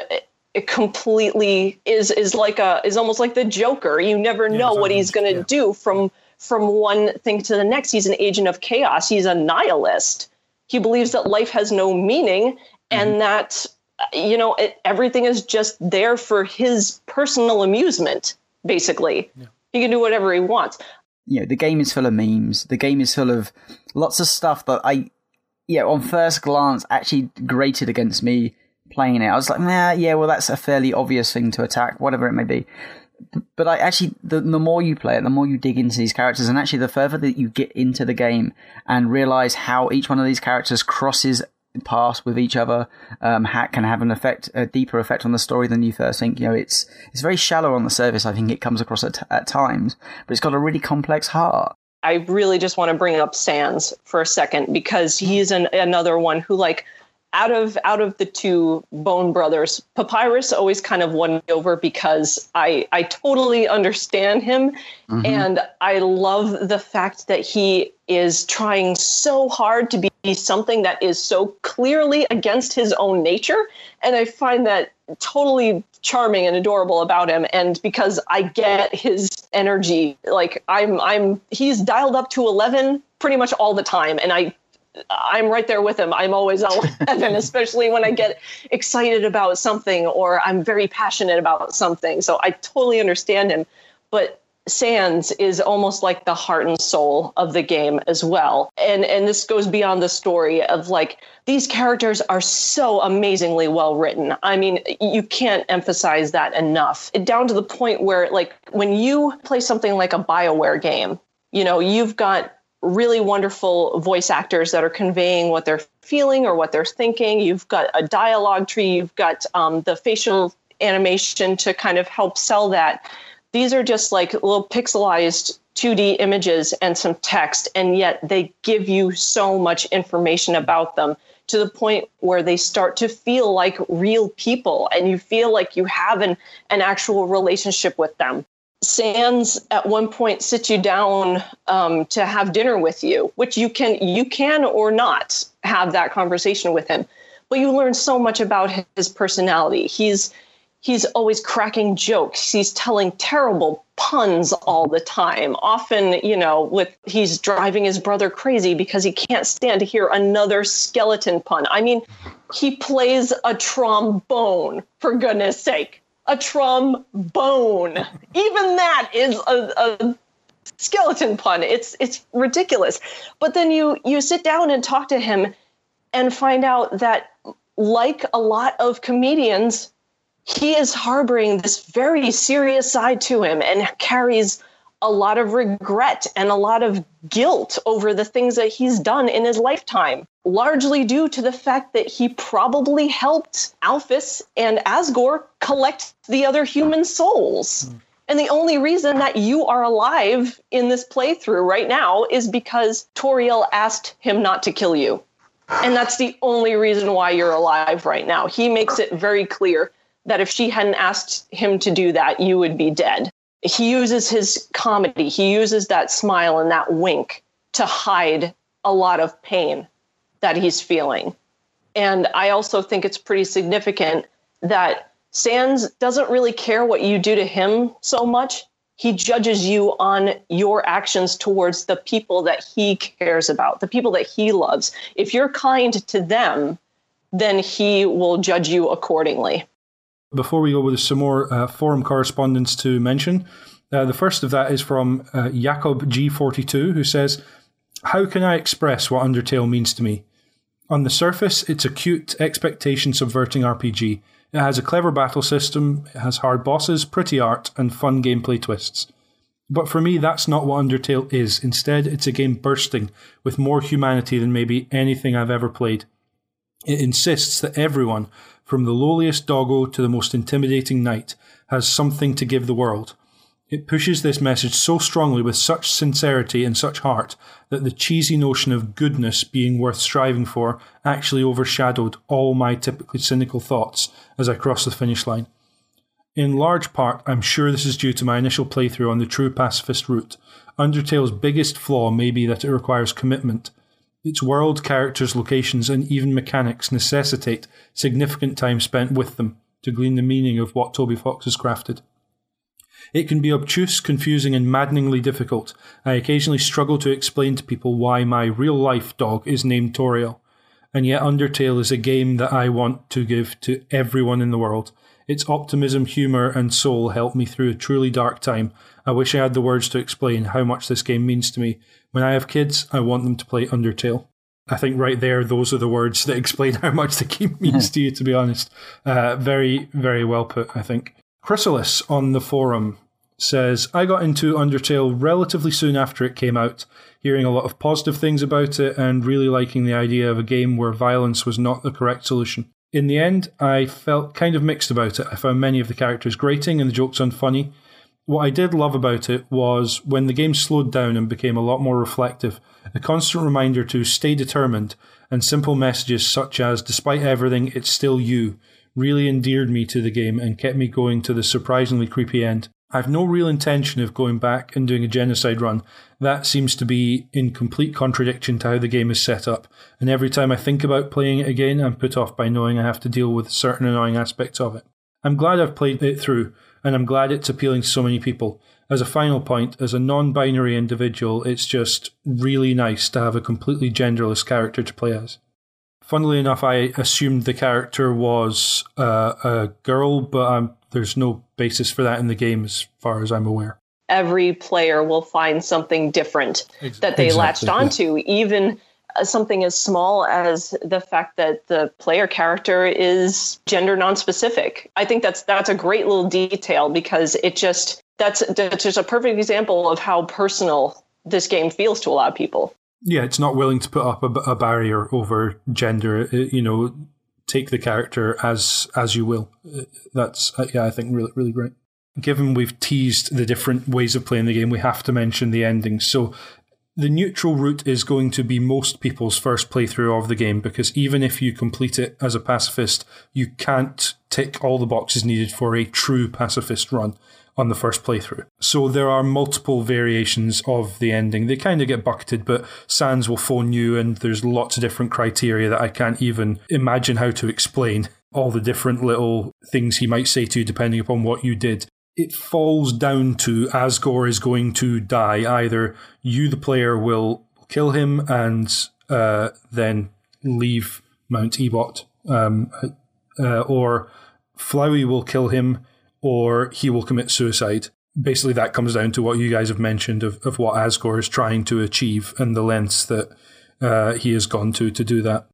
[SPEAKER 3] it completely is is like a is almost like the Joker. You never know what he's going to yeah. do from from one thing to the next. He's an agent of chaos. He's a nihilist. He believes that life has no meaning and mm-hmm. that you know it, everything is just there for his personal amusement. Basically, yeah. he can do whatever he wants.
[SPEAKER 2] You know, the game is full of memes. The game is full of lots of stuff that I, yeah, on first glance, actually grated against me playing it. I was like, nah, yeah, well, that's a fairly obvious thing to attack, whatever it may be but I actually, the, the more you play it, the more you dig into these characters, and actually, the further that you get into the game and realize how each one of these characters crosses paths with each other, um, can have an effect, a deeper effect on the story than you first think. You know, it's it's very shallow on the surface. I think it comes across at, at times, but it's got a really complex heart.
[SPEAKER 3] I really just want to bring up Sans for a second because he's an, another one who like out of out of the two Bone brothers, Papyrus always kind of won me over because I I totally understand him, mm-hmm. and I love the fact that he is trying so hard to be something that is so clearly against his own nature, and I find that totally charming and adorable about him. And because I get his energy like I'm I'm he's dialed up to 11 pretty much all the time. And I I'm right there with him. I'm always on 11, especially when I get excited about something or I'm very passionate about something. So I totally understand him. But Sans is almost like the heart and soul of the game as well. And and this goes beyond the story of like these characters are so amazingly well written. I mean, you can't emphasize that enough. Down to the point where like when you play something like a BioWare game, you know, you've got really wonderful voice actors that are conveying what they're feeling or what they're thinking. You've got a dialogue tree, you've got um, the facial animation to kind of help sell that. These are just like little pixelized 2D images and some text, and yet they give you so much information about them to the point where they start to feel like real people and you feel like you have an, an actual relationship with them. Sans at one point sits you down um, to have dinner with you, which you can you can or not have that conversation with him. But you learn so much about his personality. He's he's always cracking jokes. He's telling terrible puns all the time. Often, you know, with he's driving his brother crazy because he can't stand to hear another skeleton pun. I mean, he plays a trombone for goodness sake a trombone. Even that is a, a skeleton pun. It's it's ridiculous. But then you you sit down and talk to him and find out that like a lot of comedians, he is harboring this very serious side to him and carries a lot of regret and a lot of guilt over the things that he's done in his lifetime, largely due to the fact that he probably helped Alphys and Asgore collect the other human souls. Mm. And the only reason that you are alive in this playthrough right now is because Toriel asked him not to kill you. And that's the only reason why you're alive right now. He makes it very clear that if she hadn't asked him to do that, you would be dead. He uses his comedy, he uses that smile and that wink to hide a lot of pain that he's feeling. And I also think it's pretty significant that Sans doesn't really care what you do to him so much. He judges you on your actions towards the people that he cares about, the people that he loves. If you're kind to them, then he will judge you accordingly.
[SPEAKER 1] Before we go with some more uh, forum correspondence to mention, uh, the first of that is from uh, Jacob G42, who says, How can I express what Undertale means to me? On the surface, it's a cute, expectation subverting RPG. It has a clever battle system, it has hard bosses, pretty art, and fun gameplay twists. But for me, that's not what Undertale is. Instead, it's a game bursting with more humanity than maybe anything I've ever played. It insists that everyone, from the lowliest doggo to the most intimidating knight, has something to give the world, it pushes this message so strongly with such sincerity and such heart that the cheesy notion of goodness being worth striving for actually overshadowed all my typically cynical thoughts as I crossed the finish line. In large part, I'm sure this is due to my initial playthrough on the true pacifist route. Undertale's biggest flaw may be that it requires commitment. Its world, characters, locations, and even mechanics necessitate significant time spent with them to glean the meaning of what Toby Fox has crafted. It can be obtuse, confusing, and maddeningly difficult. I occasionally struggle to explain to people why my real life dog is named Toriel. And yet, Undertale is a game that I want to give to everyone in the world. Its optimism, humour, and soul help me through a truly dark time. I wish I had the words to explain how much this game means to me. When I have kids, I want them to play Undertale. I think right there, those are the words that explain how much the game means to you, to be honest. Uh, very, very well put, I think. Chrysalis on the forum says, I got into Undertale relatively soon after it came out, hearing a lot of positive things about it and really liking the idea of a game where violence was not the correct solution. In the end, I felt kind of mixed about it. I found many of the characters grating and the jokes unfunny. What I did love about it was when the game slowed down and became a lot more reflective, a constant reminder to stay determined, and simple messages such as, despite everything, it's still you, really endeared me to the game and kept me going to the surprisingly creepy end. I have no real intention of going back and doing a genocide run. That seems to be in complete contradiction to how the game is set up, and every time I think about playing it again, I'm put off by knowing I have to deal with certain annoying aspects of it. I'm glad I've played it through, and I'm glad it's appealing to so many people. As a final point, as a non binary individual, it's just really nice to have a completely genderless character to play as. Funnily enough, I assumed the character was uh, a girl, but I'm there's no basis for that in the game as far as I'm aware.
[SPEAKER 3] Every player will find something different that they exactly, latched onto, yeah. even something as small as the fact that the player character is gender non-specific. I think that's that's a great little detail because it just that's, that's just a perfect example of how personal this game feels to a lot of people.
[SPEAKER 1] Yeah, it's not willing to put up a, a barrier over gender. It, you know, take the character as as you will. That's uh, yeah, I think really really great. Given we've teased the different ways of playing the game, we have to mention the endings. So the neutral route is going to be most people's first playthrough of the game because even if you complete it as a pacifist, you can't tick all the boxes needed for a true pacifist run on the first playthrough. So there are multiple variations of the ending. They kind of get bucketed, but Sans will phone you, and there's lots of different criteria that I can't even imagine how to explain. All the different little things he might say to you depending upon what you did. It falls down to Asgore is going to die. Either you, the player, will kill him and uh, then leave Mount Ebott, um, uh, or Flowey will kill him or he will commit suicide. basically that comes down to what you guys have mentioned of, of what Asgore is trying to achieve and the lengths that uh, he has gone to to do that.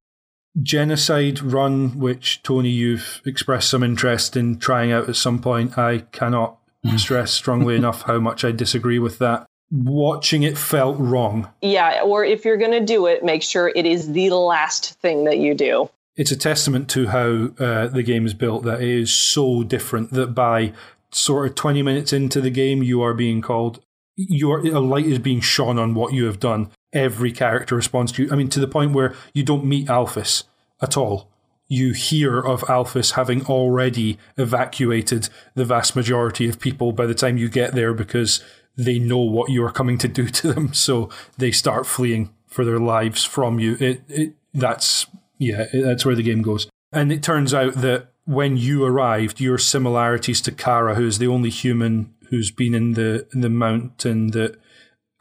[SPEAKER 1] Genocide Run, which Tony, you've expressed some interest in trying out at some point. I cannot stress strongly enough how much I disagree with that. Watching it felt wrong.
[SPEAKER 3] Yeah, or if you're going to do it, make sure it is the last thing that you do.
[SPEAKER 1] It's a testament to how uh, the game is built that it is so different that by sort of 20 minutes into the game, you are being called, your a light is being shone on what you have done. Every character responds to you. I mean, to the point where you don't meet Alphys at all. You hear of Alphys having already evacuated the vast majority of people by the time you get there because they know what you are coming to do to them. So they start fleeing for their lives from you. It, it that's yeah, that's where the game goes. And it turns out that when you arrived, your similarities to Chara, who is the only human who's been in the in the mountain that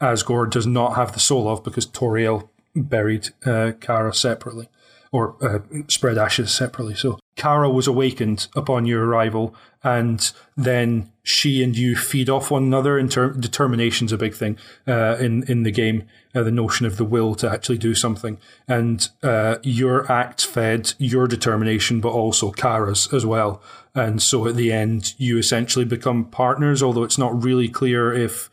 [SPEAKER 1] Asgore does not have the soul of, because Toriel buried uh, Chara separately or uh, spread ashes separately. So Chara was awakened upon your arrival, and then she and you feed off one another. In ter- determination's a big thing uh, in in the game. Uh, the notion of the will to actually do something, and uh, your act fed your determination, but also Chara's as well. And so at the end, you essentially become partners. Although it's not really clear if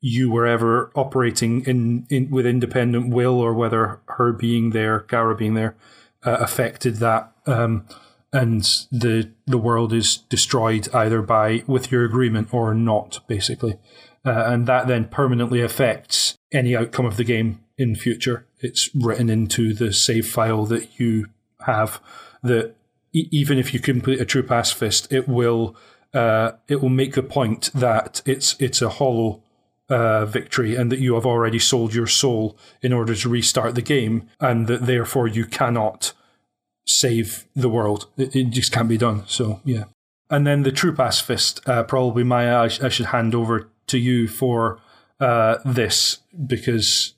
[SPEAKER 1] you were ever operating in, in with independent will or whether her being there, Chara being there, uh, affected that. Um, and the the world is destroyed either by with your agreement or not, basically, uh, and that then permanently affects any outcome of the game in future. It's written into the save file that you have. That e- even if you complete a true pacifist, it will uh, it will make the point that it's it's a hollow uh, victory and that you have already sold your soul in order to restart the game, and that therefore you cannot save the world. It, it just can't be done. So yeah. And then the true pacifist, uh, probably Maya, I, I, should hand over to you for uh, this because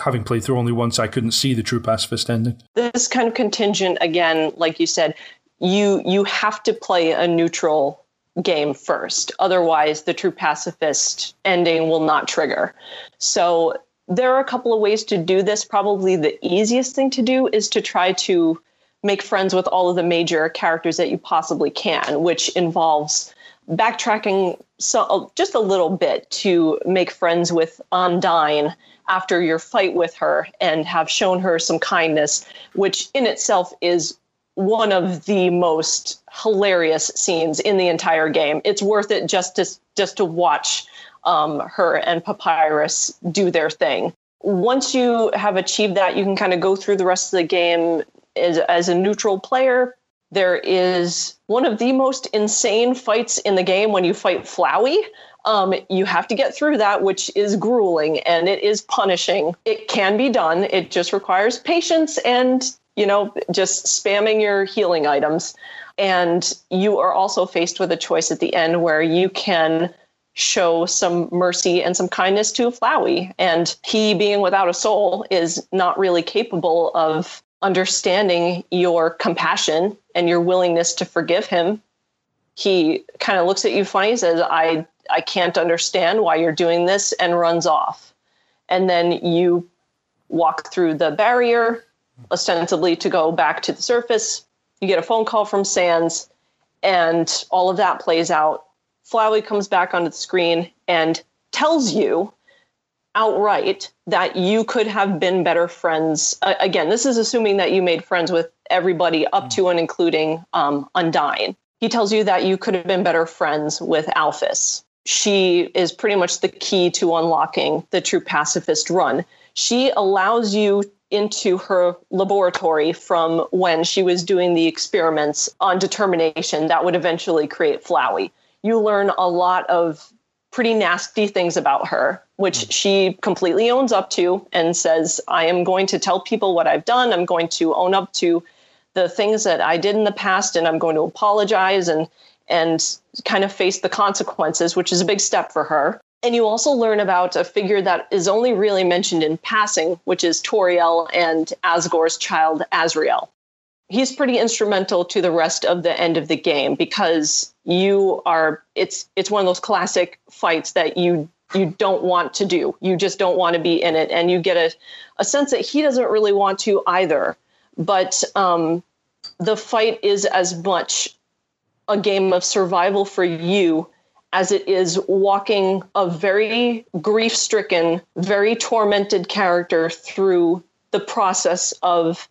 [SPEAKER 1] having played through only once, I couldn't see the true pacifist ending.
[SPEAKER 3] This kind of contingent again, like you said, you you have to play a neutral game first. Otherwise, the true pacifist ending will not trigger. So there are a couple of ways to do this. Probably the easiest thing to do is to try to make friends with all of the major characters that you possibly can, which involves backtracking so just a little bit to make friends with Undyne after your fight with her and have shown her some kindness, which in itself is one of the most hilarious scenes in the entire game. It's worth it just to just to watch um, her and Papyrus do their thing. Once you have achieved that, you can kind of go through the rest of the game as, as a neutral player. There is one of the most insane fights in the game when you fight Flowey. Um, you have to get through that, which is grueling and it is punishing. It can be done. It just requires patience and you know, just spamming your healing items. And you are also faced with a choice at the end where you can show some mercy and some kindness to Flowey. And he, being without a soul, is not really capable of understanding your compassion and your willingness to forgive him. He kind of looks at you funny, says, I, I can't understand why you're doing this, and runs off. And then you walk through the barrier ostensibly to go back to the surface. You get a phone call from Sans, and all of that plays out. Flowey comes back onto the screen and tells you outright that you could have been better friends. Uh, again, this is assuming that you made friends with everybody up to and including um, Undyne. He tells you that you could have been better friends with Alphys. She is pretty much the key to unlocking the true pacifist run. She allows you into her laboratory from when she was doing the experiments on determination that would eventually create Flowey. You learn a lot of pretty nasty things about her, which hmm. she completely owns up to and says, I am going to tell people what I've done. I'm going to own up to the things that I did in the past and I'm going to apologize and and kind of face the consequences, which is a big step for her. And you also learn about a figure that is only really mentioned in passing, which is Toriel and Asgore's child, Asriel. he's pretty instrumental to the rest of the end of the game because you are it's it's one of those classic fights that you you don't want to do. You just don't want to be in it, and you get a a sense that he doesn't really want to either. But um, the fight is as much a game of survival for you as it is walking a very grief stricken, very tormented character through the process of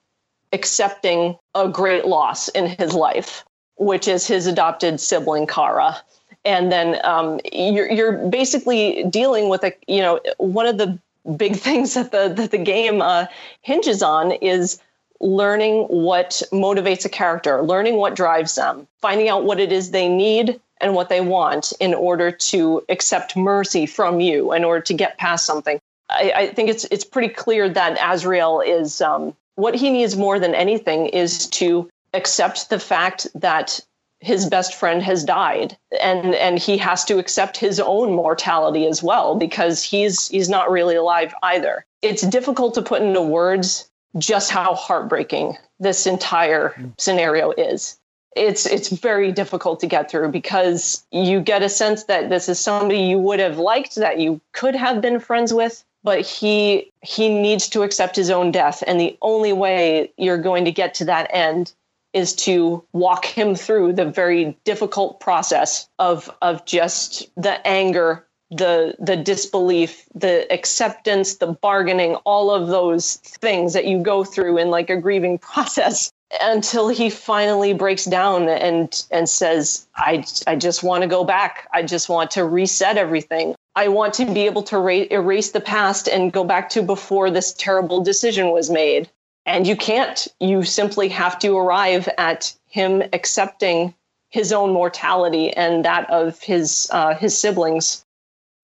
[SPEAKER 3] accepting a great loss in his life, which is his adopted sibling, Chara. And then um, you're, you're basically dealing with a, you know, one of the big things that the, that the game uh, hinges on is learning what motivates a character, learning what drives them, finding out what it is they need and what they want in order to accept mercy from you, in order to get past something. I, I think it's it's pretty clear that Asriel is um, what he needs more than anything is to accept the fact that his best friend has died and and he has to accept his own mortality as well because he's he's not really alive either it's difficult to put into words just how heartbreaking this entire scenario is it's it's very difficult to get through because you get a sense that this is somebody you would have liked that you could have been friends with but he he needs to accept his own death. And the only way you're going to get to that end is to walk him through the very difficult process of of just the anger the the disbelief the acceptance the bargaining all of those things that you go through in like a grieving process until he finally breaks down and and says i i just want to go back. I just want to reset everything. I want to be able to ra- erase the past and go back to before this terrible decision was made. And you can't. You simply have to arrive at him accepting his own mortality and that of his uh, his siblings.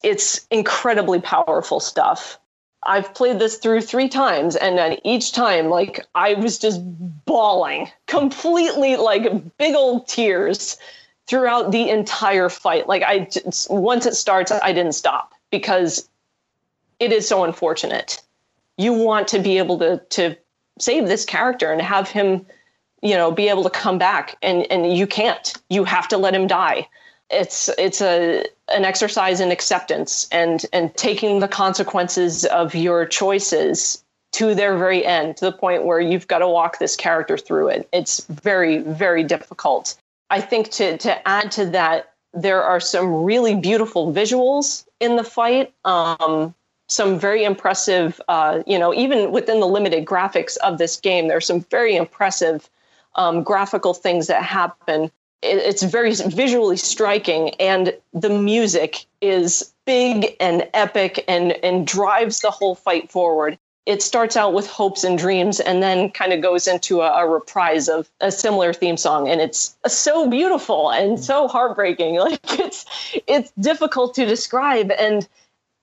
[SPEAKER 3] It's incredibly powerful stuff. I've played this through three times, and then each time, like, I was just bawling, completely like big old tears throughout the entire fight. Like, I just, once it starts, I didn't stop because it is so unfortunate. You want to be able to to save this character and have him, you know, be able to come back, and and you can't. You have to let him die it's it's a an exercise in acceptance and and taking the consequences of your choices to their very end to the point where you've got to walk this character through it. It's very very difficult. I think to to add to that there are some really beautiful visuals in the fight um, some very impressive uh, you know even within the limited graphics of this game there's some very impressive um, graphical things that happen it's very visually striking and the music is big and epic and and drives the whole fight forward. It starts out with hopes and dreams and then kind of goes into a, a, reprise of a similar theme song and it's so beautiful and so heartbreaking. Like it's it's difficult to describe and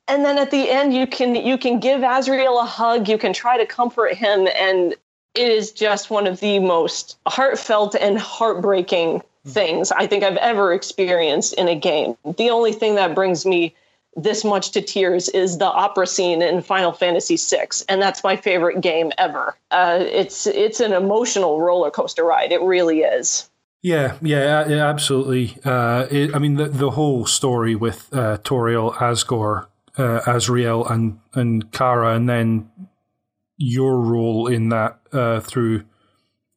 [SPEAKER 3] and then at the end you can you can give Asriel a hug you can try to comfort him and it is just one of the most heartfelt and heartbreaking things I think I've ever experienced in a game. The only thing that brings me this much to tears is the opera scene in Final Fantasy VI, and that's my favorite game ever. Uh, it's it's an emotional roller coaster ride. It really is.
[SPEAKER 1] Yeah, yeah, yeah absolutely. Uh, it, I mean, the the whole story with uh, Toriel, Asgore, uh, Asriel, and and Chara, and then your role in that uh, through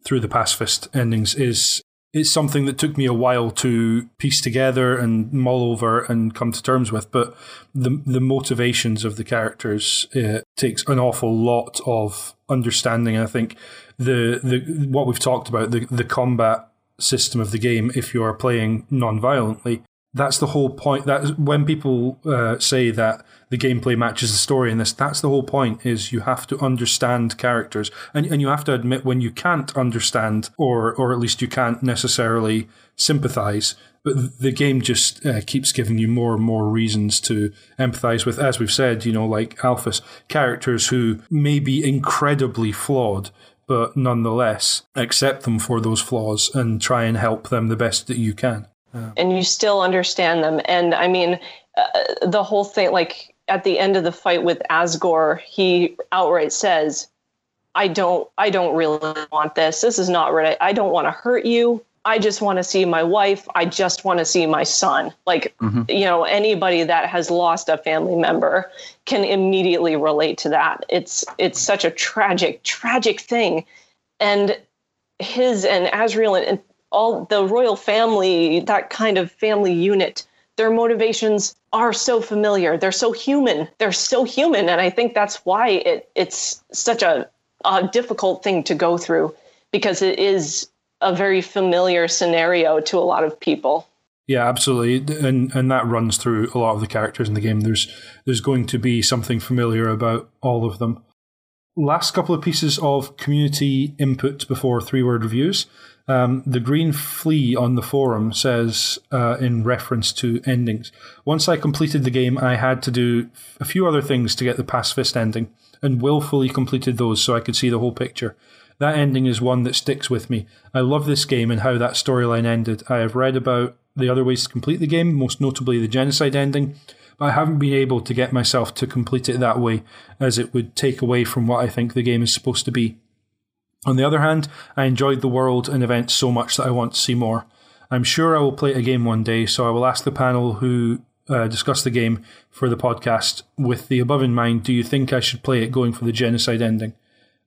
[SPEAKER 1] through the pacifist endings is it's something that took me a while to piece together and mull over and come to terms with. But the the motivations of the characters uh, takes an awful lot of understanding. I think the the what we've talked about the the combat system of the game, if you are playing non-violently, that's the whole point. That when people uh, say that the gameplay matches the story in this, that's the whole point. Is you have to understand characters, and and you have to admit when you can't understand, or or at least you can't necessarily sympathize. But the game just uh, keeps giving you more and more reasons to empathize with, as we've said, you know, like Alphys, characters who may be incredibly flawed, but nonetheless accept them for those flaws and try and help them the best that you can
[SPEAKER 3] and you still understand them. And I mean, uh, the whole thing, like at the end of the fight with Asgore, he outright says, I don't I don't really want this. This is not right. I don't want to hurt you. I just want to see my wife. I just want to see my son. Like, mm-hmm. you know, anybody that has lost a family member can immediately relate to that. It's it's such a tragic, tragic thing. And his and Asriel and, and all the royal family, that kind of family unit, their motivations are so familiar. They're so human. They're so human. And I think that's why it it's such a, a difficult thing to go through because it is a very familiar scenario to a lot of people.
[SPEAKER 1] Yeah, absolutely, and and that runs through a lot of the characters in the game. There's there's going to be something familiar about all of them. Last couple of pieces of community input before three word reviews. Um, the Green Flea on the forum says, uh, in reference to endings, once I completed the game, I had to do a few other things to get the pacifist ending, and willfully completed those so I could see the whole picture. That ending is one that sticks with me. I love this game and how that storyline ended. I have read about the other ways to complete the game, most notably the genocide ending, but I haven't been able to get myself to complete it that way, as it would take away from what I think the game is supposed to be. On the other hand, I enjoyed the world and events so much that I want to see more. I'm sure I will play a game one day, so I will ask the panel who uh, discuss the game for the podcast with the above in mind. Do you think I should play it going for the genocide ending?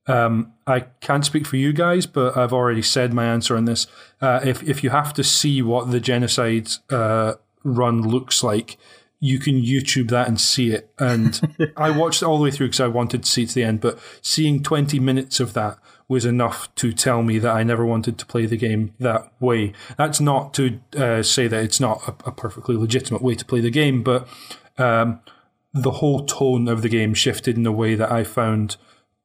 [SPEAKER 1] Um, I can't speak for you guys, but I've already said my answer on this. Uh, if if you have to see what the genocide uh, run looks like, you can YouTube that and see it. And I watched it all the way through because I wanted to see it to the end. But seeing twenty minutes of that was enough to tell me that I never wanted to play the game that way. That's not to uh, say that it's not a, a, perfectly legitimate way to play the game, but um, the whole tone of the game shifted in a way that I found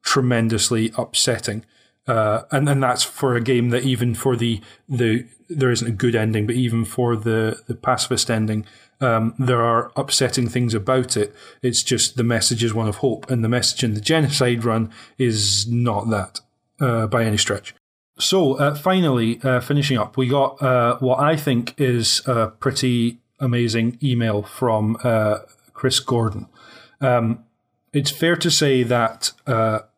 [SPEAKER 1] tremendously upsetting. Uh, and then that's for a game that even for the the there isn't a good ending, but even for the the pacifist ending, um, there are upsetting things about it. It's just the message is one of hope, and the message in the genocide run is not that uh, by any stretch. So uh, finally, uh, finishing up, we got uh, what I think is a pretty amazing email from uh, Chris Gordon. Um, it's fair to say that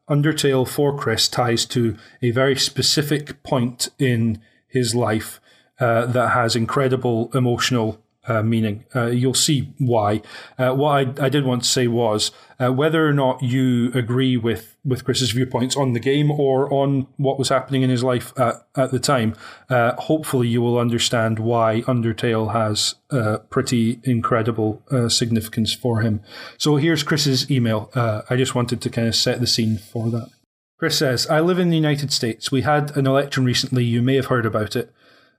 [SPEAKER 1] Undertale for Chris ties to a very specific point in his life that has incredible emotional uh, meaning. Uh, you'll see why. Uh, what I, I, did want to say was uh, whether or not you agree with, with Chris's viewpoints on the game or on what was happening in his life at, at the time, uh, hopefully you will understand why Undertale has a pretty incredible significance for him. So here's Chris's email. I just wanted to kind of set the scene for that. Chris says, I live in the United States. We had an election recently. You may have heard about it.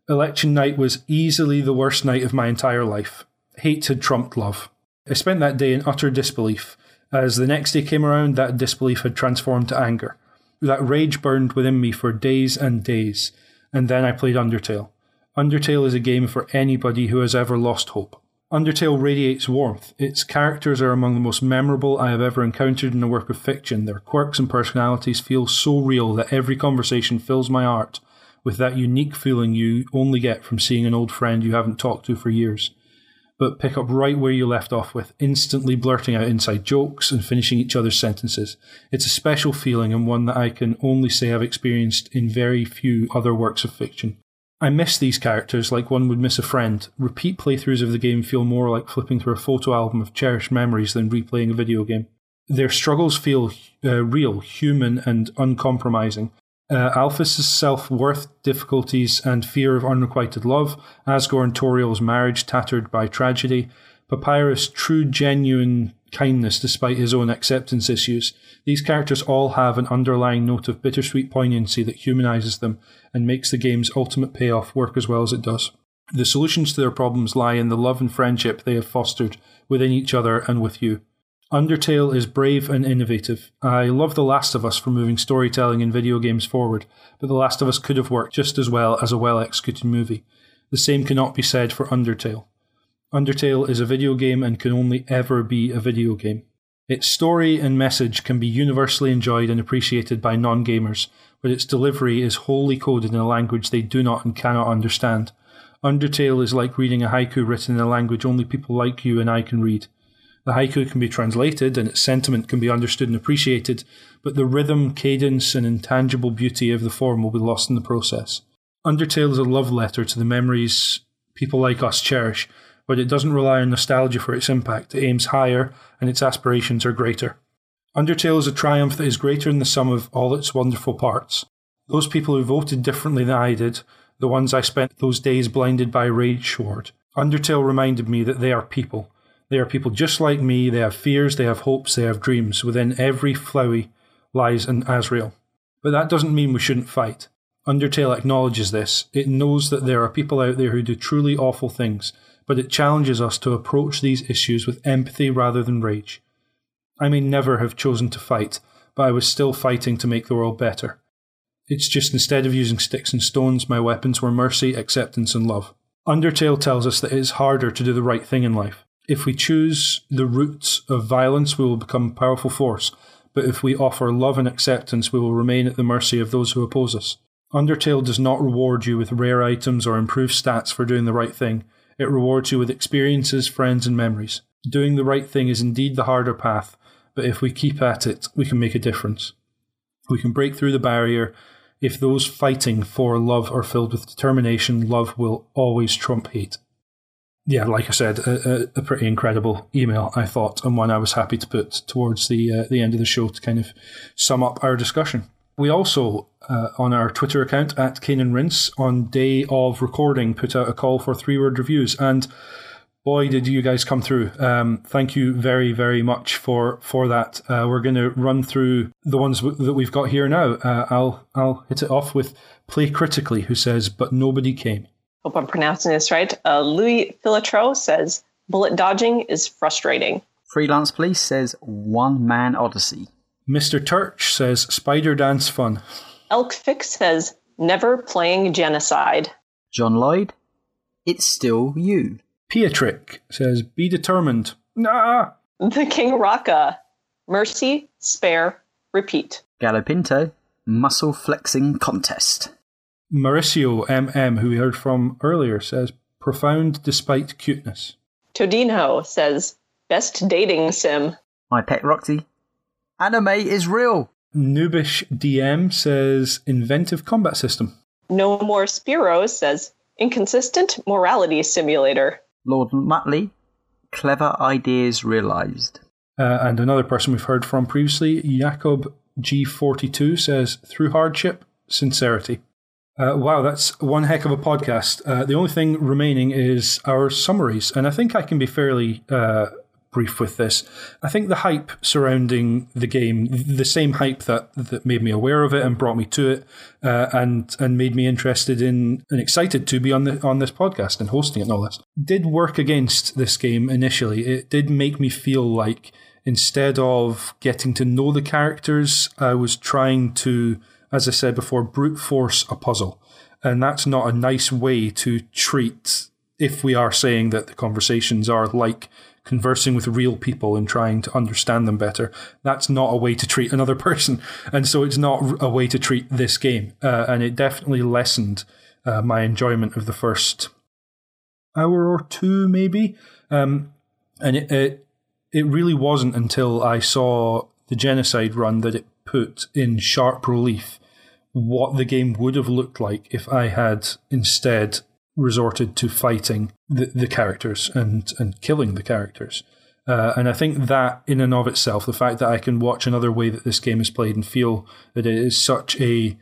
[SPEAKER 1] Election night was easily the worst night of my entire life. Hate had trumped love. I spent that day in utter disbelief. As the next day came around, that disbelief had transformed to anger. That rage burned within me for days and days, and then I played Undertale. Undertale is a game for anybody who has ever lost hope. Undertale radiates warmth. Its characters are among the most memorable I have ever encountered in a work of fiction. Their quirks and personalities feel so real that every conversation fills my heart with that unique feeling you only get from seeing an old friend you haven't talked to for years. But pick up right where you left off with, instantly blurting out inside jokes and finishing each other's sentences. It's a special feeling and one that I can only say I've experienced in very few other works of fiction. I miss these characters like one would miss a friend. Repeat playthroughs of the game feel more like flipping through a photo album of cherished memories than replaying a video game. Their struggles feel uh, real, human, and uncompromising, uh, self worth, difficulties, and fear of unrequited love, Asgore and Toriel's marriage tattered by tragedy, Papyrus' true, genuine kindness despite his own acceptance issues. These characters all have an underlying note of bittersweet poignancy that humanizes them and makes the game's ultimate payoff work as well as it does. The solutions to their problems lie in the love and friendship they have fostered within each other and with you. Undertale is brave and innovative. I love The Last of Us for moving storytelling in video games forward, but The Last of Us could have worked just as well as a well executed movie. The same cannot be said for Undertale. Undertale is a video game and can only ever be a video game. Its story and message can be universally enjoyed and appreciated by non gamers, but its delivery is wholly coded in a language they do not and cannot understand. Undertale is like reading a haiku written in a language only people like you and I can read. The haiku can be translated and its sentiment can be understood and appreciated, but the rhythm, cadence, and intangible beauty of the form will be lost in the process. Undertale is a love letter to the memories people like us cherish, but it doesn't rely on nostalgia for its impact. It aims higher, and its aspirations are greater. Undertale is a triumph that is greater than the sum of all its wonderful parts. Those people who voted differently than I did, the ones I spent those days blinded by rage toward, Undertale reminded me that they are people. They are people just like me. They have fears, they have hopes, they have dreams. Within every Flowey lies an Asriel. But that doesn't mean we shouldn't fight. Undertale acknowledges this. It knows that there are people out there who do truly awful things, but it challenges us to approach these issues with empathy rather than rage. I may never have chosen to fight, but I was still fighting to make the world better. It's just instead of using sticks and stones, my weapons were mercy, acceptance, and love. Undertale tells us that it is harder to do the right thing in life. If we choose the routes of violence, we will become a powerful force, but if we offer love and acceptance, we will remain at the mercy of those who oppose us. Undertale does not reward you with rare items or improved stats for doing the right thing. It rewards you with experiences, friends, and memories. Doing the right thing is indeed the harder path, but if we keep at it, we can make a difference. We can break through the barrier. If those fighting for love are filled with determination, love will always trump hate. Yeah, like I said, a, a, pretty incredible email, I thought, and one I was happy to put towards the uh, the end of the show to kind of sum up our discussion. We also, uh, on our Twitter account at Cane and Rinse, on day of recording, put out a call for three word reviews, and boy, did you guys come through. Um, thank you very, very much for, for that. Uh, we're going to run through the ones w- that we've got here now. Uh, I'll, I'll hit it off with Play Critically, who says, But nobody came.
[SPEAKER 3] Hope I'm pronouncing this right. Uh, Louis Filatro says, Bullet dodging is frustrating.
[SPEAKER 2] Freelance Police says, One Man Odyssey.
[SPEAKER 1] Mr. Turch says, Spider Dance Fun.
[SPEAKER 3] Elk Fix says, Never playing genocide.
[SPEAKER 2] John Lloyd, It's Still You.
[SPEAKER 1] Pietrick says, Be determined. Nah.
[SPEAKER 3] The King Raka. Mercy, spare, repeat.
[SPEAKER 2] Galopinto, muscle flexing contest.
[SPEAKER 1] Mauricio MM, who we heard from earlier, says, Profound despite cuteness.
[SPEAKER 3] Todinho says, Best dating sim.
[SPEAKER 2] My pet Roxy. Anime is real.
[SPEAKER 1] Noobish DM says, Inventive combat system.
[SPEAKER 3] No More Spiro says, Inconsistent morality simulator.
[SPEAKER 2] Lord Matley, clever ideas realised.
[SPEAKER 1] Uh, and another person we've heard from previously, Jacob G42, says, through hardship, sincerity. Uh, wow, that's one heck of a podcast. Uh, the only thing remaining is our summaries, and I think I can be fairly uh, brief with this. I think the hype surrounding the game, the same hype that, that made me aware of it and brought me to it, uh, and and made me interested in and excited to be on the on this podcast and hosting it and all this, did work against this game initially. It did make me feel like instead of getting to know the characters, I was trying to, as I said before, brute force a puzzle. And that's not a nice way to treat if we are saying that the conversations are like conversing with real people and trying to understand them better. That's not a way to treat another person. And so it's not a way to treat this game. Uh, and it definitely lessened uh, my enjoyment of the first hour or two, maybe. Um, and it, it, it really wasn't until I saw the genocide run that it put in sharp relief what the game would have looked like if I had instead resorted to fighting the, the characters and, and killing the characters. Uh, and I think that, in and of itself, the fact that I can watch another way that this game is played and feel that it is such a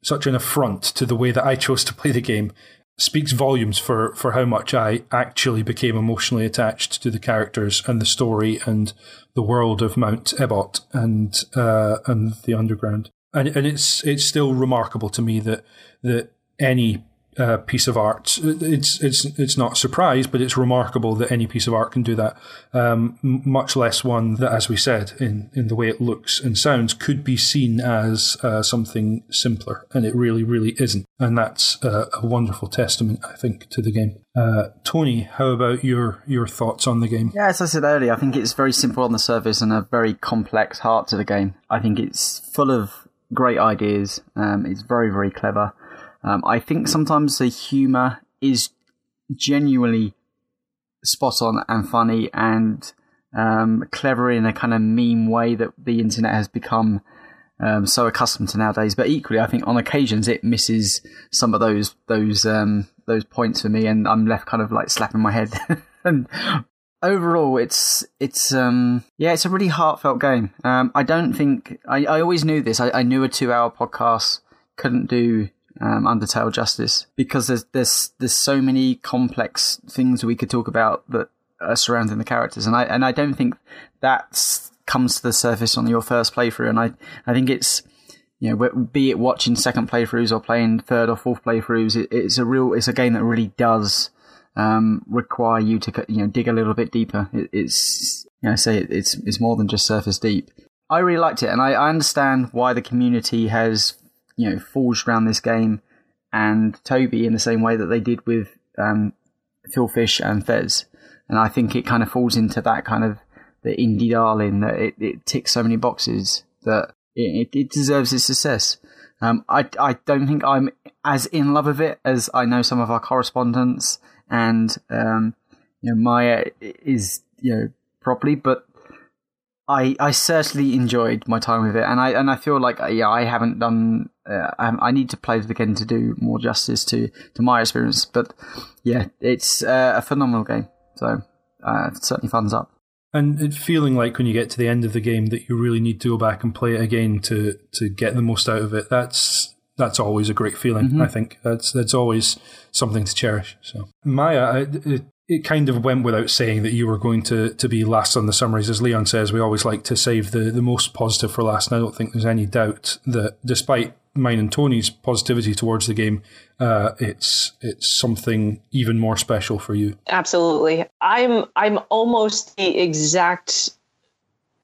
[SPEAKER 1] such an affront to the way that I chose to play the game, speaks volumes for for how much I actually became emotionally attached to the characters and the story and the world of Mount Ebott and uh, and the Underground. And and it's it's still remarkable to me that that any uh, piece of art. It's it's it's not a surprise, but it's remarkable that any piece of art can do that. Um, much less one that, as we said, in in the way it looks and sounds, could be seen as uh, something simpler, and it really, really isn't. And that's uh, a wonderful testament, I think, to the game. Uh, Tony, how about your your thoughts on the game?
[SPEAKER 2] Yeah, as I said earlier, I think it's very simple on the surface and a very complex heart to the game. I think it's full of great ideas. Um, it's very, very clever. Um, I think sometimes the humour is genuinely spot on and funny, and um, clever in a kind of meme way that the internet has become um, so accustomed to nowadays. But equally, I think on occasions it misses some of those those um, those points for me, and I'm left kind of like slapping my head. and overall, it's it's um, yeah, it's a really heartfelt game. Um, I don't think I, I always knew this. I, I knew a two hour podcast couldn't do um, Undertale justice because there's there's there's so many complex things we could talk about that are surrounding the characters, and I and I don't think that comes to the surface on your first playthrough. And I I think it's you know be it watching second playthroughs or playing third or fourth playthroughs, it, it's a real it's a game that really does um, require you to you know dig a little bit deeper. It, it's you know I say it, it's it's more than just surface deep. I really liked it, and I, I understand why the community has you know forged around this game and Toby in the same way that they did with um, Phil Fish and Fez. And I think it kind of falls into that kind of the indie darling that it, it ticks so many boxes that it, it deserves its success. Um, I, I don't think I'm as in love with it as I know some of our correspondents and um, you know Maya is you know properly, but I I certainly enjoyed my time with it, and I and I feel like yeah I haven't done uh, I, I, need to play it again to do more justice to to my experience, but yeah, it's uh, a phenomenal game. So uh, certainly thumbs up.
[SPEAKER 1] And feeling like when you get to the end of the game that you really need to go back and play it again to to get the most out of it. That's that's always a great feeling. Mm-hmm. I think that's that's always something to cherish. So Maya, it, it kind of went without saying that you were going to to be last on the summaries. As Leon says, we always like to save the the most positive for last. And I don't think there's any doubt that despite mine and Tony's positivity towards the game, uh, it's it's something even more special for you.
[SPEAKER 3] Absolutely, I'm I'm almost the exact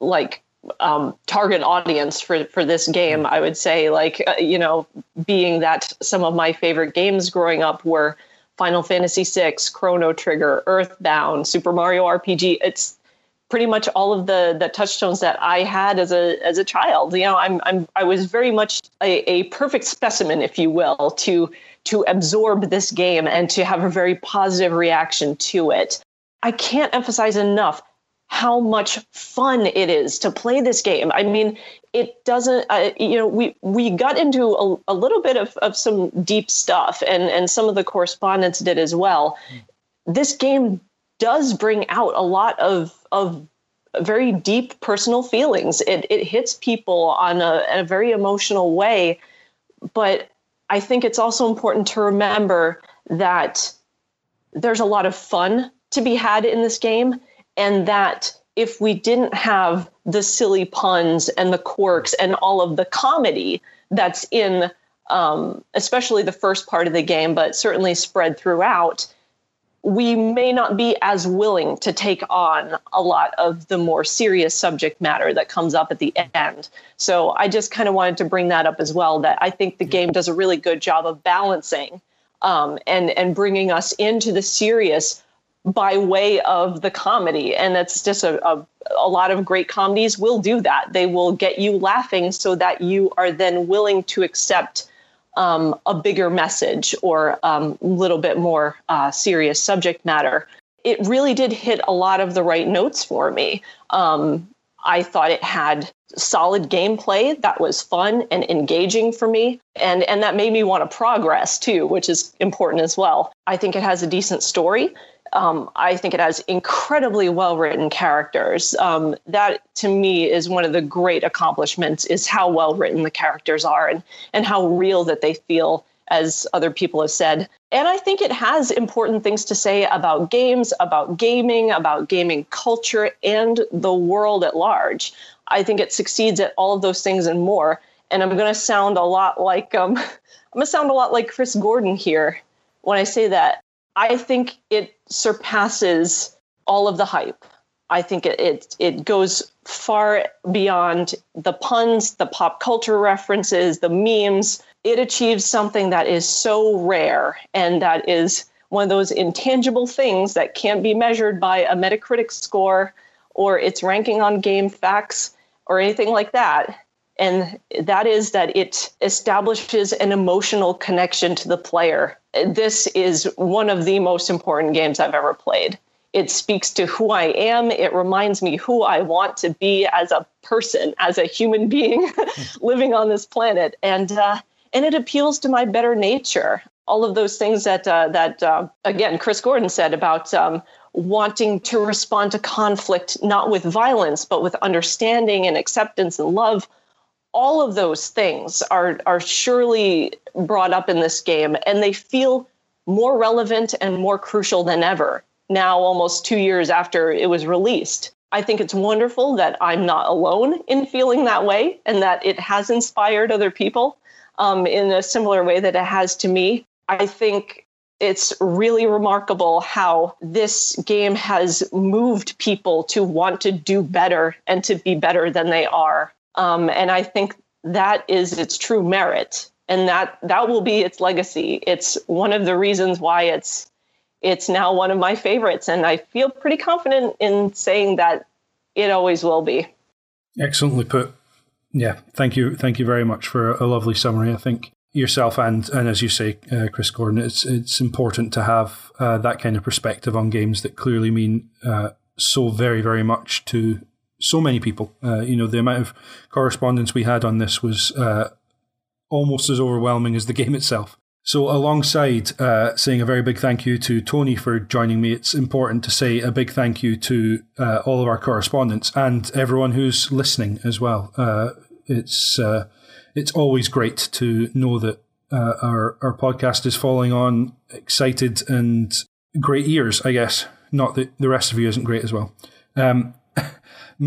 [SPEAKER 3] like um, target audience for for this game. I would say, like uh, you know, being that some of my favorite games growing up were Final Fantasy VI, Chrono Trigger, Earthbound, Super Mario RPG. It's pretty much all of the the touchstones that I had as a as a child. You know, I'm I'm I was very much a, a perfect specimen, if you will, to to absorb this game and to have a very positive reaction to it. I can't emphasize enough how much fun it is to play this game. I mean, it doesn't, uh, you know, we, we got into a, a little bit of, of some deep stuff, and, and some of the correspondents did as well. This game does bring out a lot of, of very deep personal feelings. It, it hits people on a, a very emotional way, but I think it's also important to remember that there's a lot of fun to be had in this game, and that if we didn't have the silly puns and the quirks and all of the comedy that's in um, especially the first part of the game, but certainly spread throughout, we may not be as willing to take on a lot of the more serious subject matter that comes up at the end. So I just kind of wanted to bring that up as well. That I think the game does a really good job of balancing um, and and bringing us into the serious by way of the comedy. And that's just a, a, a, lot of great comedies will do that. They will get you laughing so that you are then willing to accept um, a bigger message or a um, little bit more uh, serious subject matter. It really did hit a lot of the right notes for me. Um, I thought it had solid gameplay that was fun and engaging for me and and that made me want to progress too which is important as well i think it has a decent story um, I think it has incredibly well written characters. Um, that to me is one of the great accomplishments is how well written the characters are and, and how real that they feel, as other people have said. And I think it has important things to say about games, about gaming, about gaming culture, and the world at large. I think it succeeds at all of those things and more. And I'm going to sound a lot like um, I'm going to sound a lot like Chris Gordon here when I say that. I think it surpasses all of the hype. I think it, it, it goes far beyond the puns, the pop culture references, the memes. It achieves something that is so rare and that is one of those intangible things that can't be measured by a Metacritic score or its ranking on GameFAQs or anything like that and that is that it establishes an emotional connection to the player. This is one of the most important games I've ever played. It speaks to who I am. It reminds me who I want to be as a person, as a human being living on this planet. And, uh, and it appeals to my better nature. All of those things that, uh, that uh, again, Chris Gordon said about um, wanting to respond to conflict, not with violence, but with understanding and acceptance and love. All of those things are, are surely brought up in this game, and they feel more relevant and more crucial than ever now, almost two years after it was released. I think it's wonderful that I'm not alone in feeling that way and that it has inspired other people um, in a similar way that it has to me. I think it's really remarkable how this game has moved people to want to do better and to be better than they are. Um, and I think that is its true merit, and that that will be its legacy. It's one of the reasons why it's it's now one of my favorites, and I feel pretty confident in saying that it always will be.
[SPEAKER 1] Excellently put. Yeah, thank you, thank you very much for a lovely summary. I think yourself and and as you say, uh, Chris Gordon, it's it's important to have uh, that kind of perspective on games that clearly mean uh, so very very much to so many people. Uh, you know, the amount of correspondence we had on this was uh, almost as overwhelming as the game itself. So, alongside uh, saying a very big thank you to Tony for joining me, it's important to say a big thank you to all of our correspondents and everyone who's listening as well. it's it's always great to know that uh, our our podcast is falling on excited and great ears. I guess not that the rest of you isn't great as well. Um,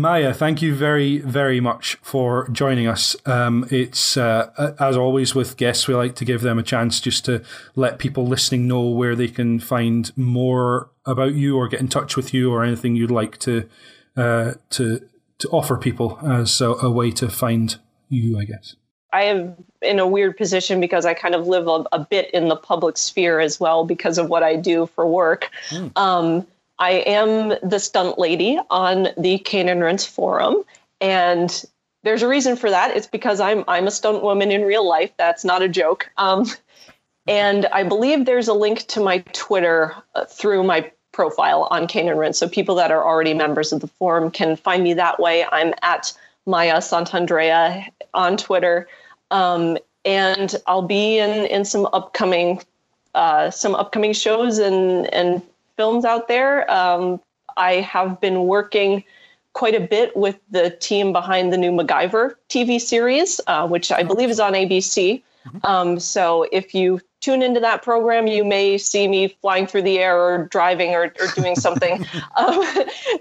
[SPEAKER 1] Maya, thank you very, very much for joining us. Um, it's uh, as always with guests, we like to give them a chance just to let people listening know where they can find more about you or get in touch with you or anything you'd like to uh, to to offer people as a, a way to find you. I guess.
[SPEAKER 3] I am in a weird position because I kind of live a, a, bit in the public sphere as well because of what I do for work. Mm. Um, I am the stunt lady on the Cane and forum, and there's a reason for that. It's because I'm I'm a stunt woman in real life. That's not a joke. Um, and I believe there's a link to my Twitter uh, through my profile on Cane and so people that are already members of the forum can find me that way. I'm at Maya Santandrea on Twitter. Um, and I'll be in, in some upcoming uh, some upcoming shows and, and films out there. Um, I have been working quite a bit with the team behind the new MacGyver TV series, uh, which I believe is on ABC. Um, so if you tune into that program, you may see me flying through the air or driving or, or doing something um,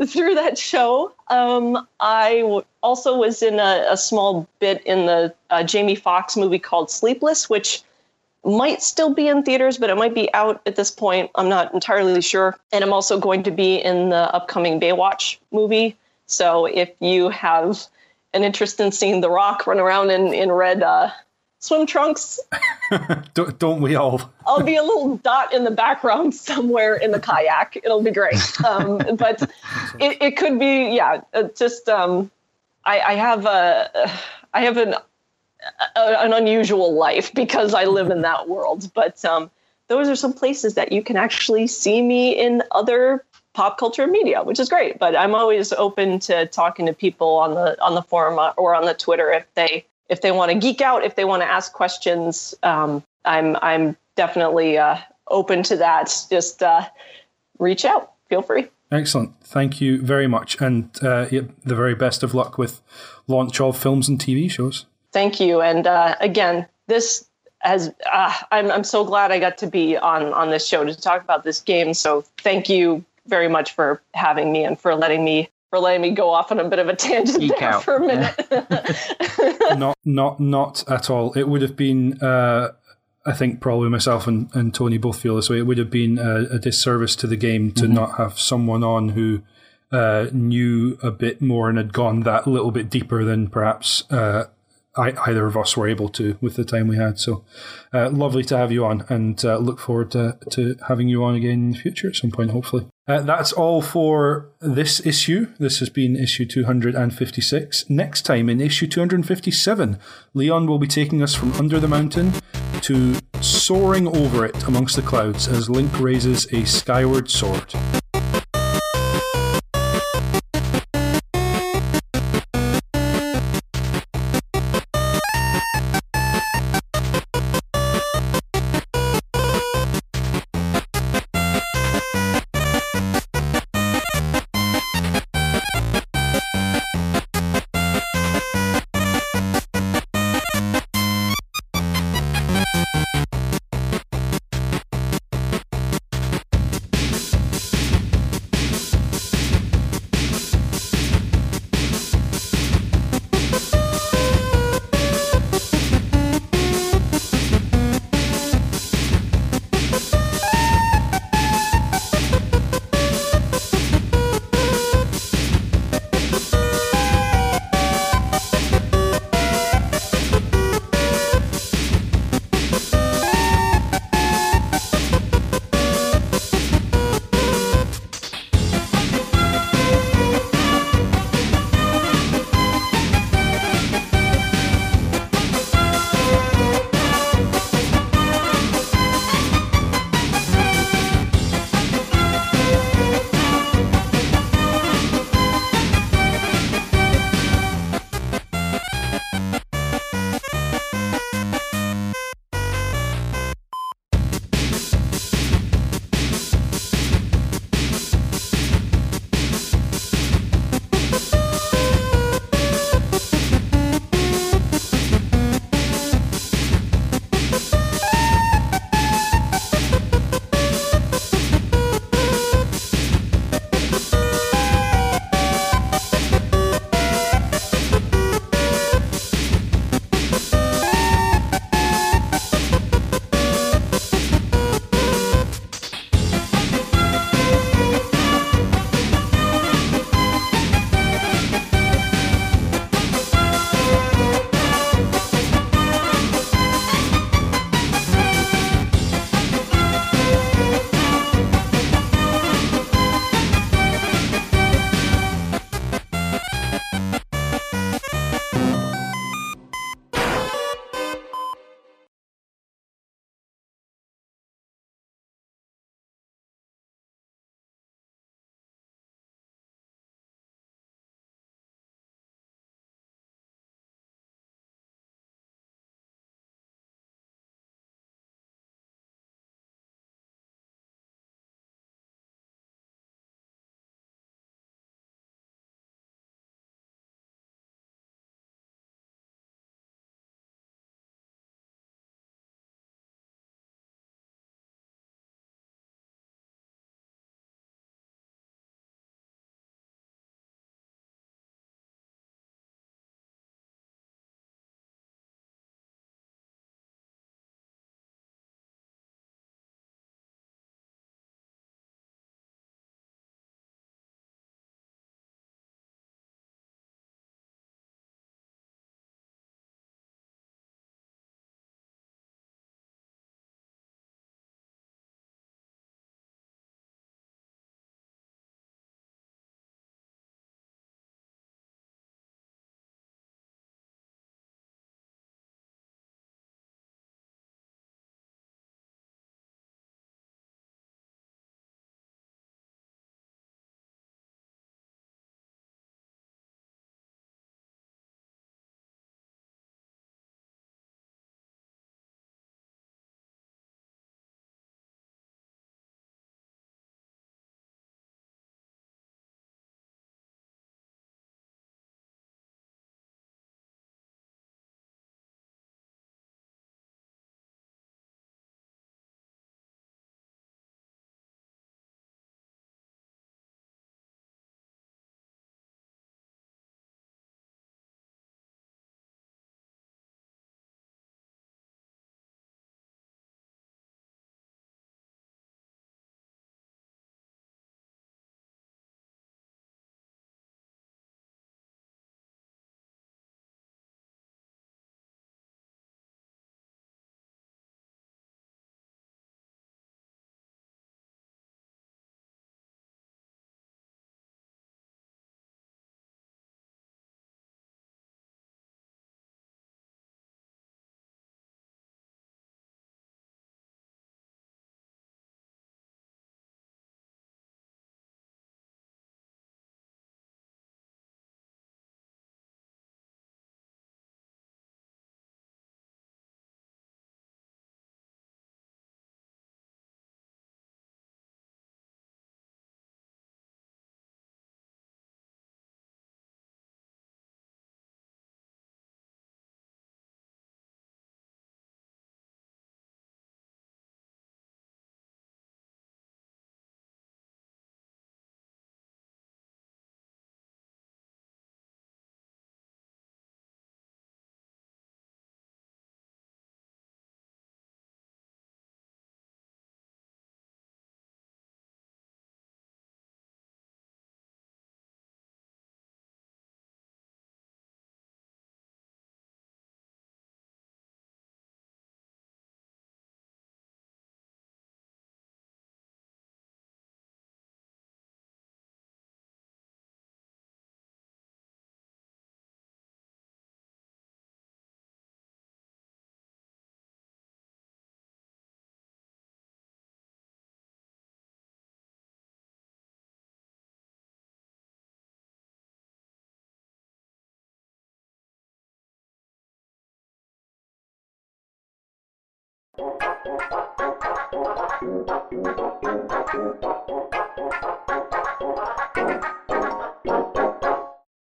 [SPEAKER 3] through that show. Um, I w- also was in a, a, small bit in the uh, Jamie Foxx movie called Sleepless, which might still be in theaters, but it might be out at this point. I'm not entirely sure. And I'm also going to be in the upcoming Baywatch movie. So if you have an interest in seeing The Rock run around in, in red uh, swim trunks.
[SPEAKER 1] don't, don't, we all?
[SPEAKER 3] I'll be a little dot in the background somewhere in the kayak. It'll be great. Um, but it, it could be, yeah, uh, just um, I, I have a, I have an, a, an unusual life because I live in that world. But um, those are some places that you can actually see me in other pop culture media, which is great. But I'm always open to talking to people on the on the forum or on the Twitter if they if they want to geek out, if they want to ask questions, um, I'm I'm definitely uh, open to that. Just uh, reach out. Feel free.
[SPEAKER 1] Excellent. Thank you very much, and uh, the very best of luck with launch of films and TV shows.
[SPEAKER 3] Thank you, and uh, again, this has uh, I'm I'm so glad I got to be on on this show to talk about this game. So thank you very much for having me and for letting me for letting me go off on a bit of a tangent Geek there out. for a minute.
[SPEAKER 1] Yeah. not, not, not at all. It would have been. Uh, I think probably myself and, and Tony both feel this way. It would have been a, a disservice to the game to mm-hmm. not have someone on who uh, knew a bit more and had gone that little bit deeper than perhaps uh, I, either of us were able to with the time we had. So uh, lovely to have you on and uh, look forward to, to having you on again in the future at some point, hopefully. Uh, that's all for this issue. This has been issue 256. Next time in issue 257, Leon will be taking us from under the mountain to soaring over it amongst the clouds as Link raises a skyward sword.
[SPEAKER 4] Thank you.